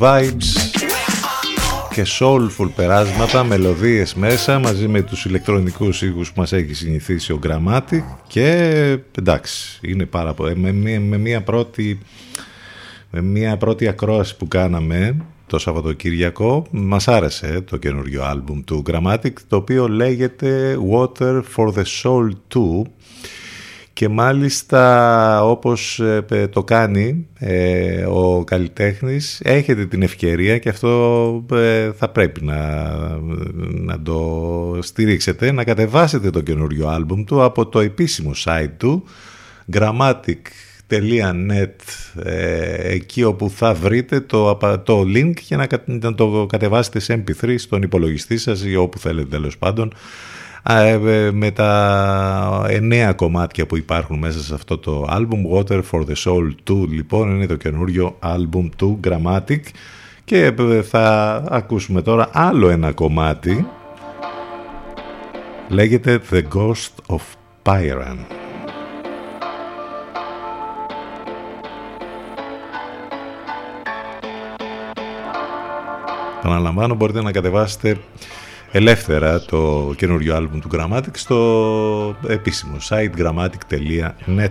Vibes και soulful περάσματα, μελωδίες μέσα μαζί με τους ηλεκτρονικούς ήχους που μας έχει συνηθίσει ο Grammatic και εντάξει, είναι πάρα πολύ. Με, μία- με μια πρώτη με μια πρώτη ακρόαση που κάναμε το Σαββατοκύριακο μας άρεσε το καινούριο άλμπουμ του Grammatic το οποίο λέγεται Water for the Soul 2 και μάλιστα όπως ε, το κάνει ε, ο καλλιτέχνης έχετε την ευκαιρία και αυτό ε, θα πρέπει να, να το στηρίξετε να κατεβάσετε το καινούριο άλμπουμ του από το επίσημο site του grammatic.net ε, εκεί όπου θα βρείτε το, απα- το link για να, κα- να το κατεβάσετε σε mp3 στον υπολογιστή σας ή όπου θέλετε τέλος πάντων. Α, ε, ε, με τα εννέα κομμάτια που υπάρχουν μέσα σε αυτό το album Water for the Soul 2 λοιπόν είναι το καινούριο album του Grammatic. Και ε, θα ακούσουμε τώρα άλλο ένα κομμάτι. Λέγεται The Ghost of Pyran Επαναλαμβάνω μπορείτε να κατεβάσετε ελεύθερα το καινούριο άλμπουμ του Grammatic στο επίσημο site grammatic.net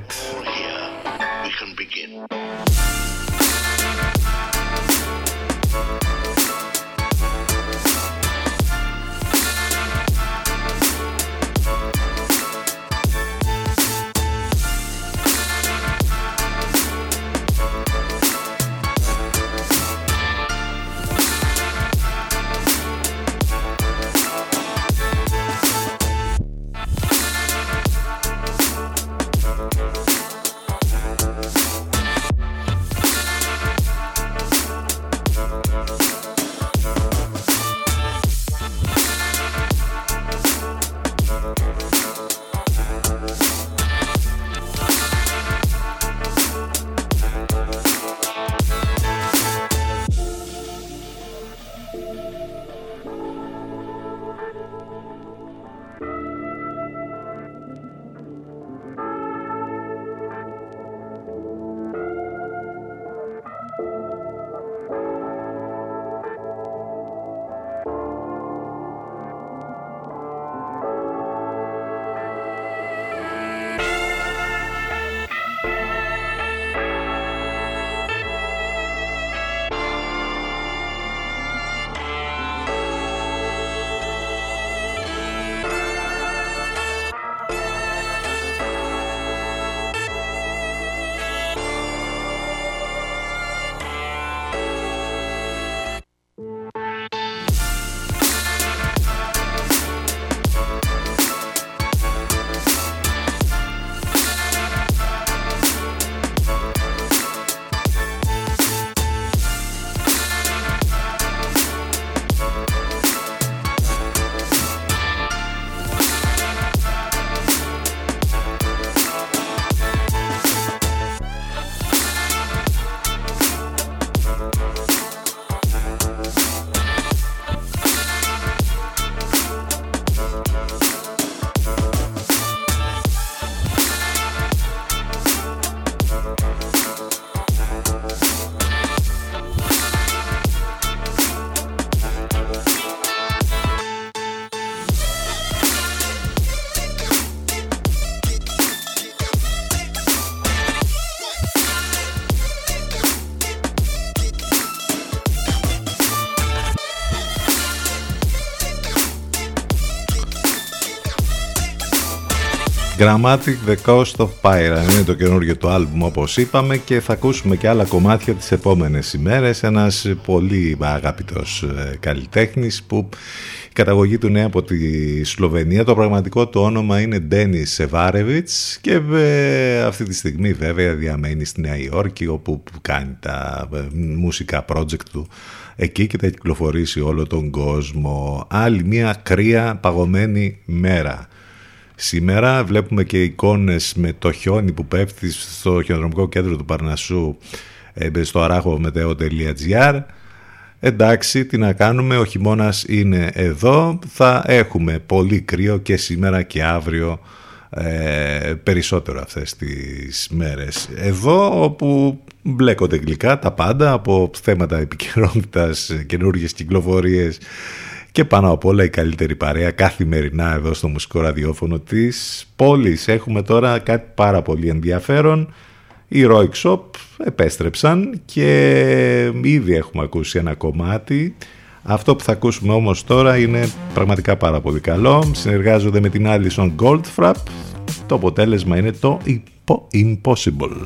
Grammatic The Coast of Pyran είναι το καινούργιο του άλμπουμ όπως είπαμε και θα ακούσουμε και άλλα κομμάτια τις επόμενες ημέρες. Ένας πολύ αγαπητός ε, καλλιτέχνης που η καταγωγή του είναι από τη Σλοβενία. Το πραγματικό του όνομα είναι Ντένις Σεβάρεβιτς και ε, αυτή τη στιγμή βέβαια διαμένει στη Νέα Υόρκη όπου κάνει τα ε, μουσικά project του εκεί και θα κυκλοφορήσει όλο τον κόσμο. Άλλη μια κρύα παγωμένη μέρα Σήμερα. Βλέπουμε και εικόνες με το χιόνι που πέφτει στο χιονοδρομικό κέντρο του Παρνασσού ε, στο αράχοβmeteo.gr Εντάξει, τι να κάνουμε, ο χειμώνας είναι εδώ, θα έχουμε πολύ κρύο και σήμερα και αύριο ε, περισσότερο αυτές τις μέρες. Εδώ όπου μπλέκονται γλυκά τα πάντα από θέματα επικαιρότητας, καινούργιες κυκλοφορίες και πάνω απ' όλα η καλύτερη παρέα καθημερινά εδώ στο μουσικό ραδιόφωνο της πόλης. Έχουμε τώρα κάτι πάρα πολύ ενδιαφέρον. Οι Roy Shop επέστρεψαν και ήδη έχουμε ακούσει ένα κομμάτι. Αυτό που θα ακούσουμε όμως τώρα είναι πραγματικά πάρα πολύ καλό. Συνεργάζονται με την Alison Goldfrapp. Το αποτέλεσμα είναι το Impossible.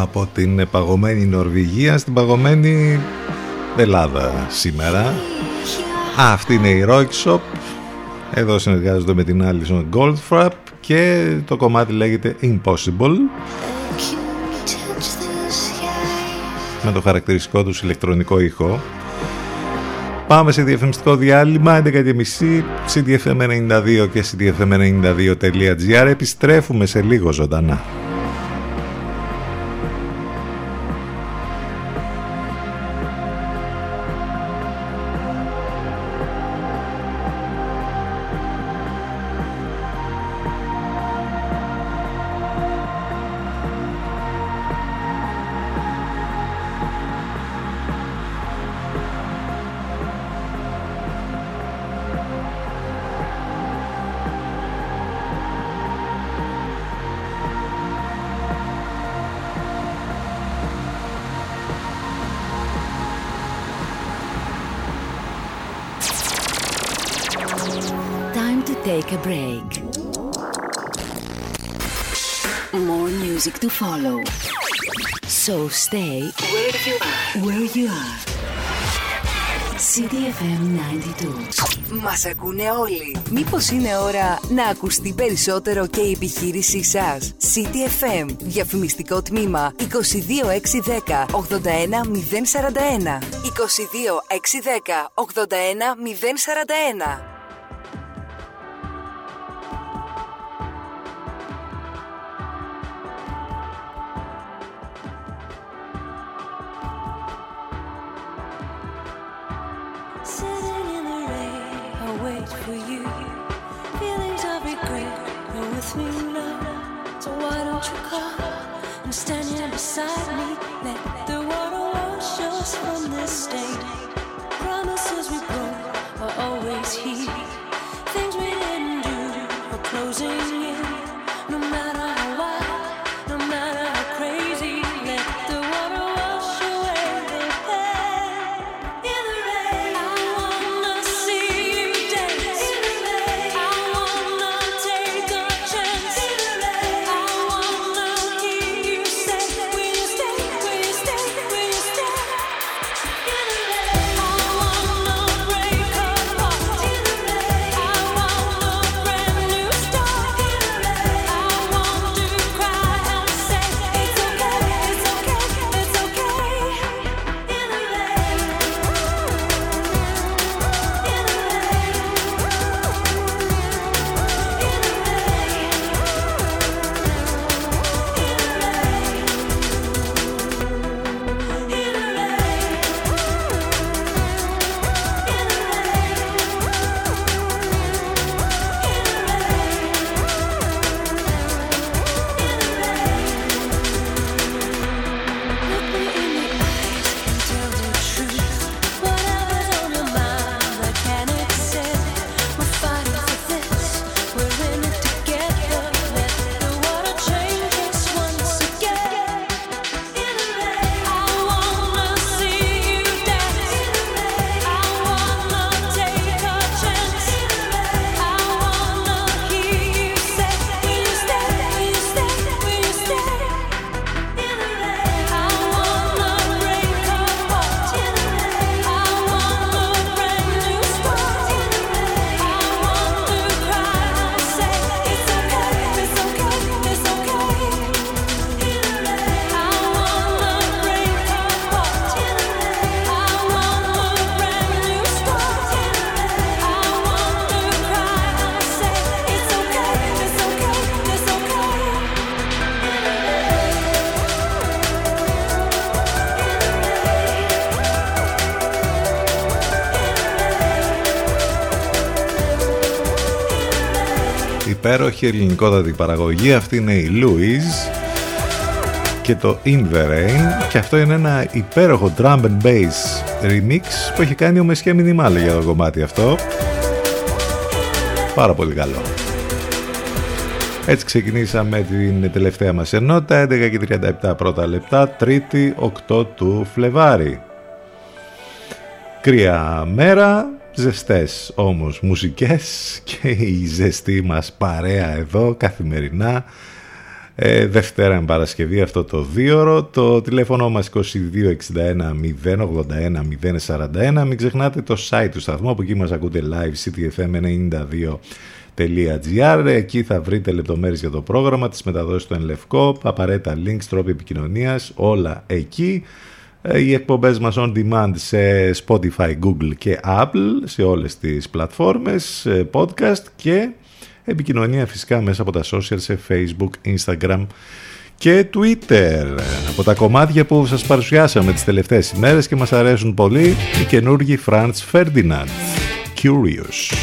Από την παγωμένη Νορβηγία στην παγωμένη Ελλάδα σήμερα. Αυτή είναι η Rock Shop. Εδώ συνεργάζονται με την Alison Goldfrapp και το κομμάτι λέγεται Impossible. Με το χαρακτηριστικό τους ηλεκτρονικό ήχο. Πάμε σε διαφημιστικό διάλειμμα 11.30 CDFM92 και CDFM92.gr Επιστρέφουμε σε λίγο ζωντανά. Stay where you are. Where you are. CDFM 92. Μας ακούνε όλοι. Μήπως είναι ώρα να ακουστεί περισσότερο και η επιχείρησή σας; CTFM, διαφημιστικό τμήμα 22610 81041. 22610 81041. Υπέροχη ελληνικότατη παραγωγή. Αυτή είναι η Louise και το In The Rain και αυτό είναι ένα υπέροχο drum and bass remix που έχει κάνει ο Μεσχέ Μινιμάλ για το κομμάτι αυτό. Πάρα πολύ καλό. Έτσι ξεκινήσαμε την τελευταία μας ενότητα, 11 και 37 πρώτα λεπτά, Τρίτη 8 του Φλεβάρι. Κρύα μέρα, ζεστές όμως μουσικές και η ζεστή μας παρέα εδώ καθημερινά Ε, Δευτέρα με Παρασκευή αυτό το δίωρο. Το τηλέφωνο μας 2261 081 041. Μην ξεχνάτε το site του σταθμού, από εκεί μας ακούτε live ctfm92.gr. Εκεί θα βρείτε λεπτομέρειες για το πρόγραμμα, τις μεταδόσεις του Ενλευκό, απαραίτητα links, τρόποι επικοινωνίας, όλα εκεί. Ε, Οι εκπομπές μας on demand σε Spotify, Google και Apple, σε όλες τις πλατφόρμες, ε, podcast και επικοινωνία φυσικά μέσα από τα social σε Facebook, Instagram και Twitter. Από τα κομμάτια που σας παρουσιάσαμε τις τελευταίες ημέρες και μας αρέσουν πολύ, η καινούργη Franz Ferdinand, Curious.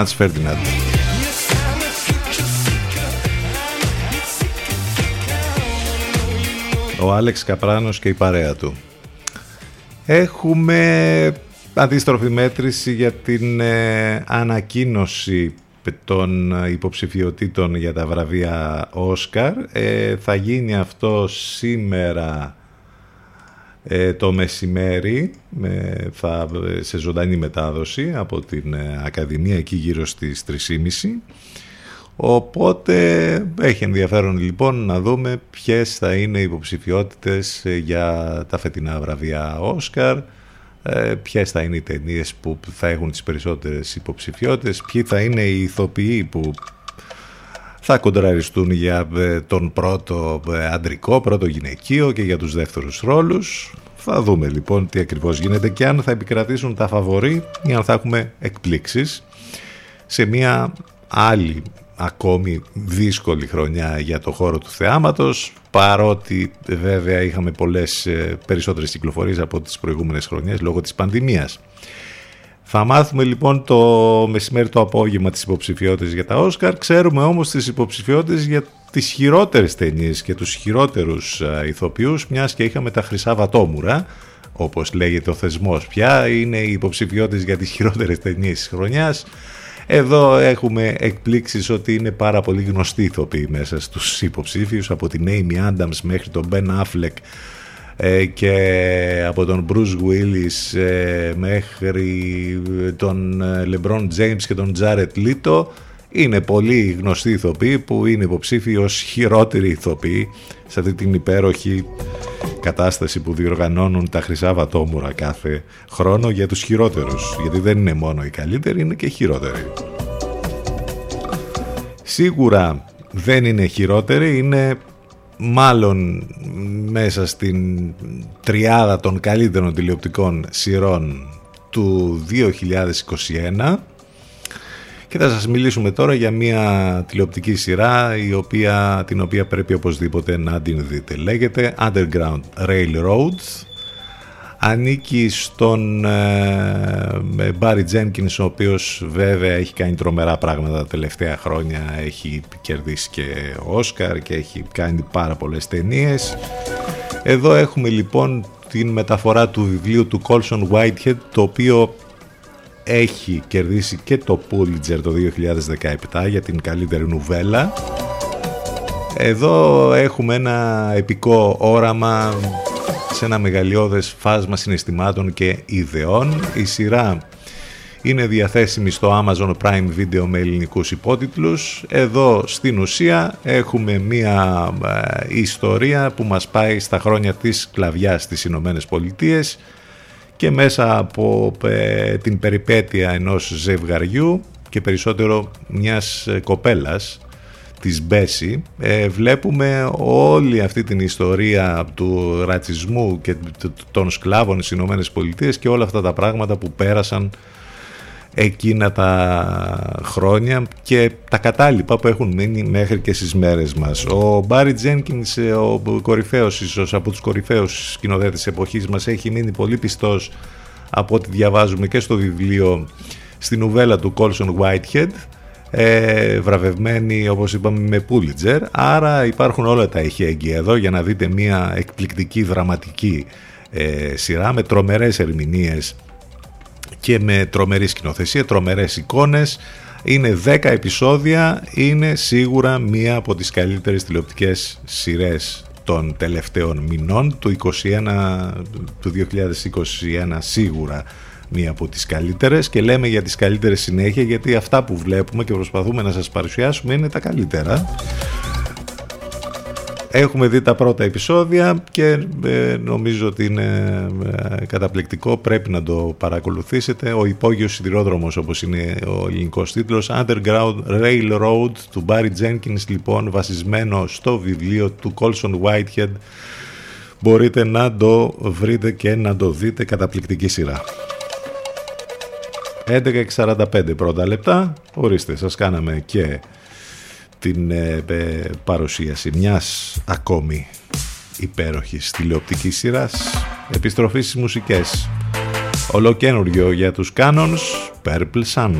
Franz Ferdinand. Ο Άλεξ Καπράνος και η παρέα του. Έχουμε αντίστροφη μέτρηση για την ε, ανακοίνωση των υποψηφιωτήτων για τα βραβεία Όσκαρ. Ε, θα γίνει αυτό σήμερα ε, το μεσημέρι με, θα, σε ζωντανή μετάδοση από την ε, Ακαδημία εκεί γύρω στις 3.30 οπότε έχει ενδιαφέρον λοιπόν να δούμε ποιες θα είναι οι υποψηφιότητες ε, για τα φετινά βραβεία Όσκαρ. Ε, ποιες θα είναι οι ταινίες που θα έχουν τις περισσότερες υποψηφιότητες. Ποιοι θα είναι οι ηθοποιοί που θα κοντραριστούν για ε, τον πρώτο ε, αντρικό, πρώτο γυναικείο και για τους δεύτερους ρόλους. Θα δούμε λοιπόν τι ακριβώς γίνεται και αν θα επικρατήσουν τα φαβορή ή αν θα έχουμε εκπλήξεις σε μια άλλη ακόμη δύσκολη χρονιά για το χώρο του θεάματος παρότι βέβαια είχαμε πολλές ε, περισσότερες κυκλοφορίες από τις προηγούμενες χρονιές λόγω της πανδημίας. Θα μάθουμε λοιπόν το μεσημέρι το απόγευμα τις υποψηφιότητες για τα Όσκαρ. Ξέρουμε όμως τις υποψηφιότητες για τις χειρότερες ταινίες και τους χειρότερους α, ηθοποιούς, μιας και είχαμε τα Χρυσά Βατόμουρα, όπως λέγεται ο θεσμός πια, είναι οι υποψηφιότητες για τις χειρότερες ταινίες της χρονιάς. Εδώ έχουμε εκπλήξεις ότι είναι πάρα πολύ γνωστοί ηθοποιοί μέσα στους υποψήφιους, από την Amy Adams μέχρι τον Ben Affleck, ε, και από τον Bruce Willis ε, μέχρι τον ε, LeBron James και τον Jared Leto είναι πολύ γνωστοί ηθοποιοί που είναι υποψήφιοι ως χειρότεροι ηθοποιοί σε αυτή την υπέροχη κατάσταση που διοργανώνουν τα Χρυσά Βατόμουρα κάθε χρόνο για τους χειρότερους. Γιατί δεν είναι μόνο οι καλύτεροι, είναι και οι χειρότεροι. Σίγουρα δεν είναι χειρότεροι, είναι μάλλον μέσα στην τριάδα των καλύτερων τηλεοπτικών σειρών του 2021 και θα σας μιλήσουμε τώρα για μια τηλεοπτική σειρά η οποία, την οποία πρέπει οπωσδήποτε να την δείτε. Λέγεται Underground Railroads. Ανήκει στον ε, Barry Jenkins ο οποίος βέβαια έχει κάνει τρομερά πράγματα τα τελευταία χρόνια. Έχει κερδίσει και Όσκαρ και έχει κάνει πάρα πολλές ταινίες. Εδώ έχουμε λοιπόν την μεταφορά του βιβλίου του Colson Whitehead το οποίο έχει κερδίσει και το Pulitzer το 2017 για την καλύτερη νουβέλα. Εδώ έχουμε ένα επικό όραμα σε ένα μεγαλειώδες φάσμα συναισθημάτων και ιδεών. Η σειρά είναι διαθέσιμη στο Amazon Prime Video με ελληνικούς υπότιτλους. Εδώ στην ουσία έχουμε μία ε, ιστορία που μας πάει στα χρόνια της σκλαβιάς στις Ηνωμένες Πολιτείες και μέσα από ε, την περιπέτεια ενός ζευγαριού και περισσότερο μιας ε, κοπέλας της Μπέση ε, βλέπουμε όλη αυτή την ιστορία του ρατσισμού και των σκλάβων στις Ηνωμένες Πολιτείες και όλα αυτά τα πράγματα που πέρασαν εκείνα τα χρόνια και τα κατάλοιπα που έχουν μείνει μέχρι και στις μέρες μας. Ο Μπάρι Τζένκινς, ο κορυφαίος ίσως από τους κορυφαίους σκηνοθέτες της εποχής μας, έχει μείνει πολύ πιστός από ό,τι διαβάζουμε και στο βιβλίο στη νουβέλα του Colson Whitehead ε, βραβευμένη όπως είπαμε με Pulitzer. Άρα υπάρχουν όλα τα ηχέγγυα εδώ για να δείτε μια εκπληκτική δραματική ε, σειρά με τρομερές ερμηνείες και με τρομερή σκηνοθεσία, τρομερές εικόνες. Είναι 10 επεισόδια. Είναι σίγουρα μία από τις καλύτερες τηλεοπτικές σειρές των τελευταίων μηνών του, 21, του 2021 σίγουρα μία από τις καλύτερες και λέμε για τις καλύτερες συνέχεια γιατί αυτά που βλέπουμε και προσπαθούμε να σας παρουσιάσουμε είναι τα καλύτερα Έχουμε δει τα πρώτα επεισόδια και ε, νομίζω ότι είναι ε, καταπληκτικό, πρέπει να το παρακολουθήσετε. Ο υπόγειος σιδηρόδρομος όπως είναι ο ελληνικός τίτλος Underground Railroad του Barry Jenkins λοιπόν βασισμένο στο βιβλίο του Colson Whitehead μπορείτε να το βρείτε και να το δείτε καταπληκτική σειρά. 11.45 πρώτα λεπτά, ορίστε σας κάναμε και την ε, ε, παρουσίαση μιας ακόμη υπέροχης τηλεοπτικής σειράς. Επιστροφή στις μουσικές. Ολοκένουργιο για τους Canons Purple Sun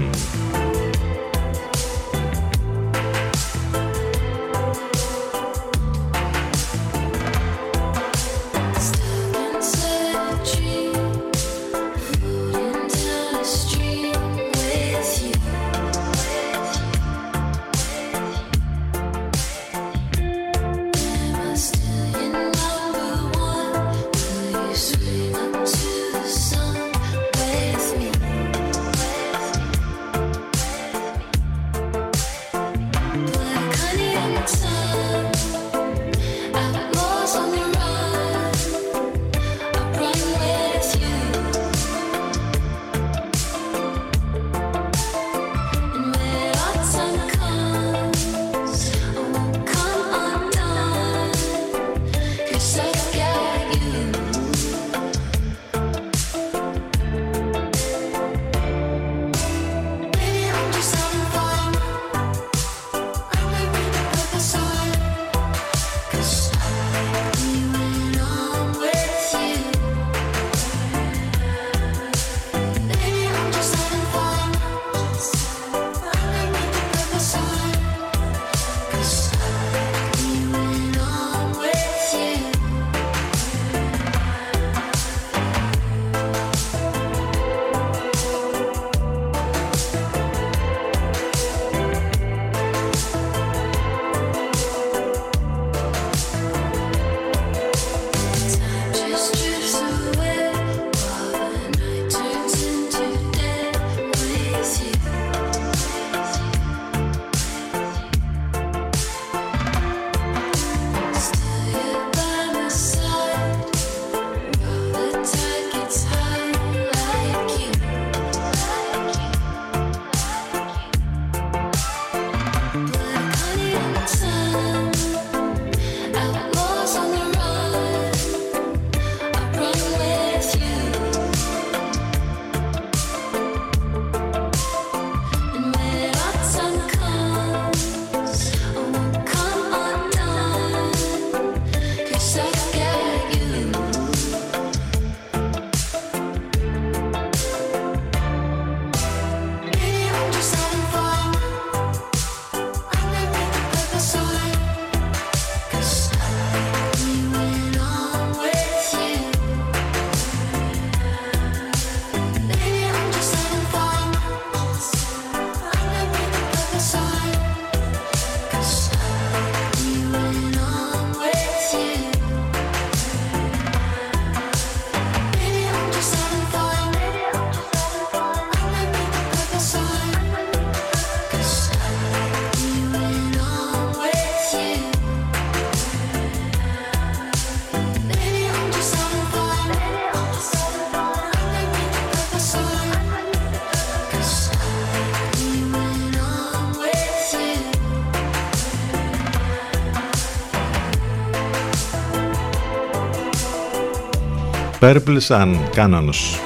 Purple Sun, Canons.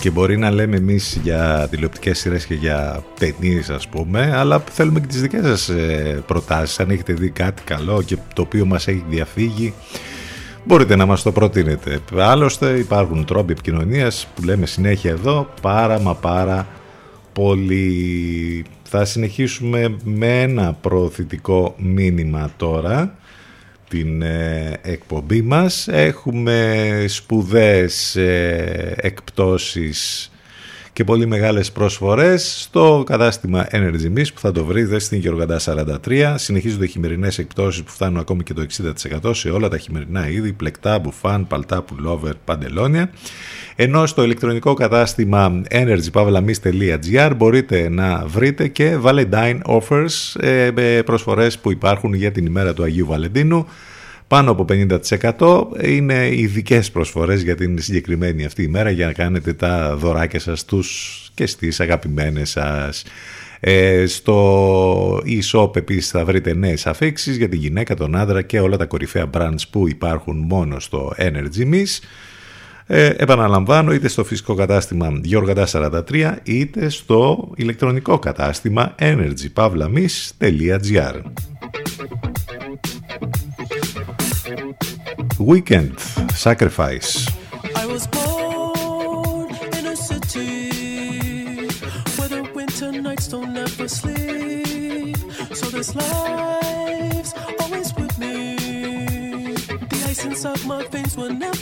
Και μπορεί να λέμε εμείς για τηλεοπτικές σειρές και για ταινίες, ας πούμε, αλλά θέλουμε και τις δικές σας ε, προτάσεις. Αν έχετε δει κάτι καλό και το οποίο μας έχει διαφύγει, μπορείτε να μας το προτείνετε. Άλλωστε υπάρχουν τρόποι επικοινωνίας που λέμε συνέχεια εδώ, πάρα μα πάρα πολύ. Θα συνεχίσουμε με ένα προωθητικό μήνυμα τώρα την ε, εκπομπή μας. Έχουμε σπουδαίες ε, εκπτώσεις και πολύ μεγάλες προσφορές στο κατάστημα Energy Mist που θα το βρείτε στην Γεωργαντά 43. Συνεχίζονται χειμερινές εκπτώσεις που φτάνουν ακόμη και το 60% σε όλα τα χειμερινά είδη, πλεκτά, μπουφάν, παλτά, πουλόβερ, παντελόνια. Ενώ στο ηλεκτρονικό κατάστημα energypavlamis.gr μπορείτε να βρείτε και Valentine Offers, ε, με προσφορές που υπάρχουν για την ημέρα του Αγίου Βαλεντίνου. Πάνω από 50% είναι ειδικές προσφορές για την συγκεκριμένη αυτή ημέρα για να κάνετε τα δωράκια σας τους και στις αγαπημένες σας. Ε, στο e-shop επίσης θα βρείτε νέες αφήξεις για τη γυναίκα, τον άντρα και όλα τα κορυφαία brands που υπάρχουν μόνο στο Energy Miss. Ε, επαναλαμβάνω είτε στο φυσικό κατάστημα Γιώργαντα 43 είτε στο ηλεκτρονικό κατάστημα energypavlamis.gr Weekend Sacrifice I was born in a city where the winter nights don't ever sleep. So this life's always with me. The ice inside my veins will never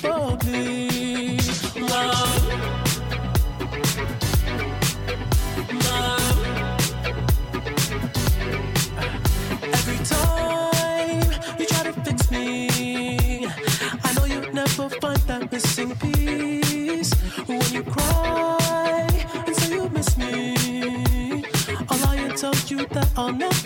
Oh, on the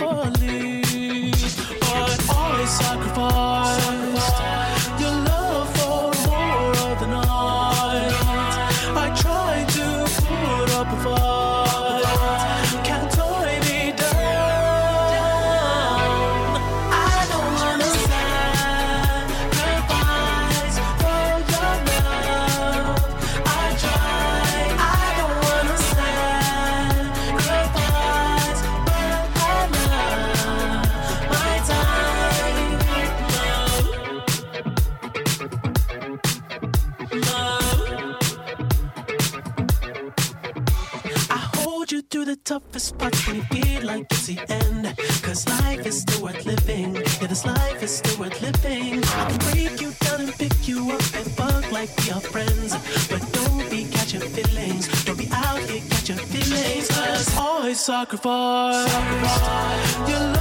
Sacrifice. for. Sucker.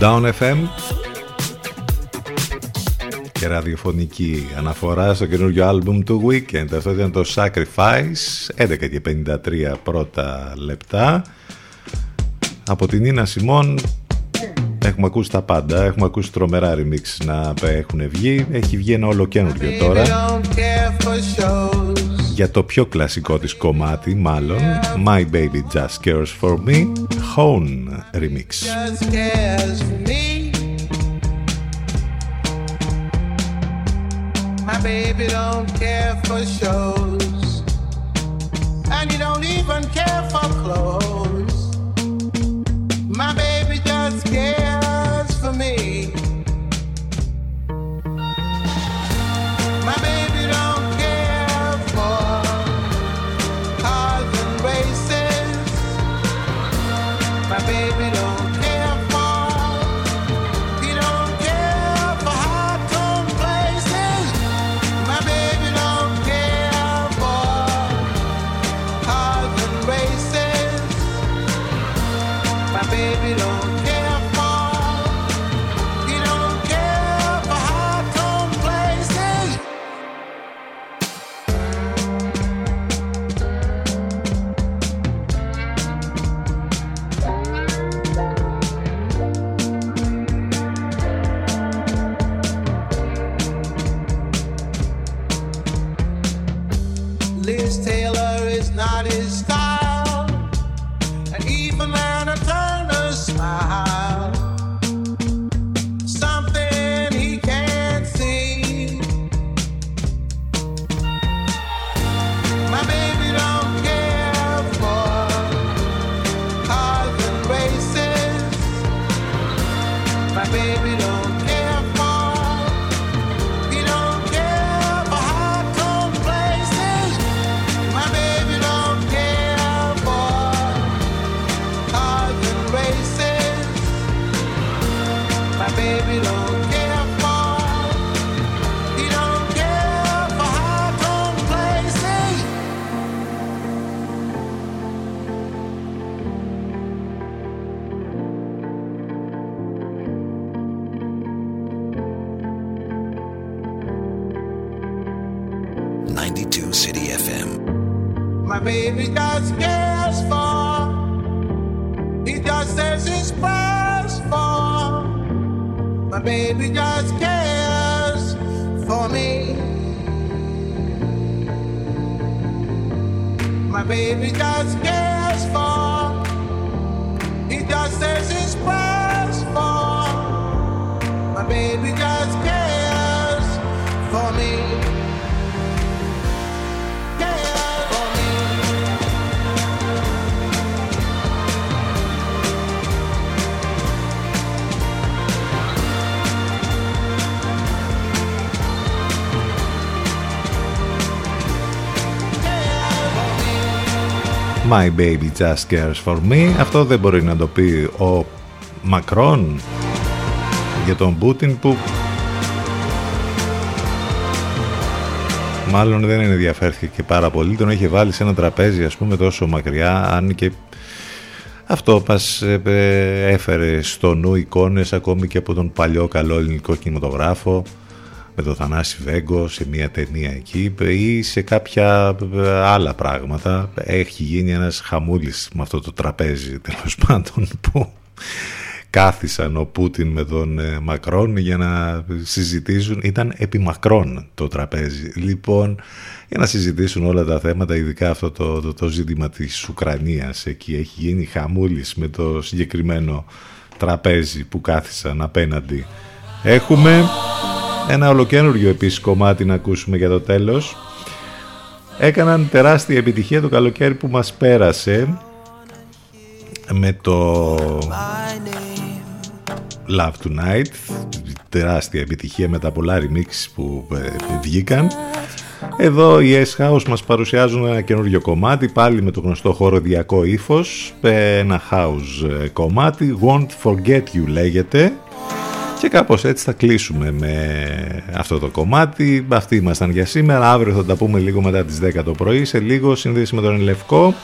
Down FM και ραδιοφωνική αναφορά στο καινούργιο άλμπουμ του Weekend. Αυτό ήταν το Sacrifice, 11 και 53 πρώτα λεπτά. Από την Νίνα Σιμών έχουμε ακούσει τα πάντα, έχουμε ακούσει τρομερά remix να έχουν βγει. Έχει βγει ένα ολοκένουργιο τώρα για το πιο κλασικό της κομμάτι μάλλον My Baby Just Cares For Me Hone Remix. My baby don't care for shows, and you don't even care for clothes. My baby just cares for me. Αυτό δεν μπορεί να το πει ο Μακρόν για τον Πούτιν που μάλλον δεν ενδιαφέρθηκε και πάρα πολύ. Τον είχε βάλει σε ένα τραπέζι ας πούμε τόσο μακριά αν και αυτό μας ε, ε, έφερε στο νου εικόνες ακόμη και από τον παλιό καλό ελληνικό κινηματογράφο με τον Θανάση Βέγκο σε μια ταινία εκεί ή σε κάποια ε, άλλα πράγματα. Έχει γίνει ένας χαμούλης με αυτό το τραπέζι τέλος πάντων που κάθισαν ο Πούτιν με τον ε, Μακρόν για να συζητήσουν. Ήταν επί Μακρόν το τραπέζι. Λοιπόν, για να συζητήσουν όλα τα θέματα, ειδικά αυτό το, το, το ζήτημα της Ουκρανίας. Εκεί έχει γίνει χαμούλης με το συγκεκριμένο τραπέζι που κάθισαν απέναντι. Έχουμε ένα ολοκένουργιο επίσης κομμάτι να ακούσουμε για το τέλος. Έκαναν τεράστια επιτυχία το καλοκαίρι που μας πέρασε με το Love Tonight. Τεράστια επιτυχία με τα πολλά remix που ε, βγήκαν. Εδώ οι S-House μας παρουσιάζουν ένα καινούριο κομμάτι πάλι με το γνωστό χοροδιακό ύφος. Ε, ένα house ε, κομμάτι. Won't Forget You λέγεται και κάπως έτσι θα κλείσουμε με αυτό το κομμάτι. Αυτοί ήμασταν για σήμερα. Αύριο θα τα πούμε λίγο μετά τις 10 το πρωί. Σε λίγο συνδύση με τον Λευκό.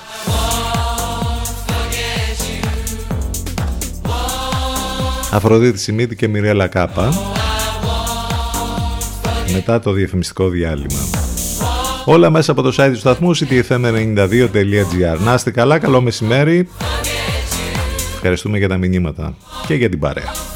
Αφροδίτη Σιμίτη και Μιρέλα Κάπα. Μετά το διαφημιστικό διάλειμμα. Όλα μέσα από το site του σταθμού ctfm92.gr Να είστε καλά, καλό μεσημέρι. Ευχαριστούμε για τα μηνύματα και για την παρέα.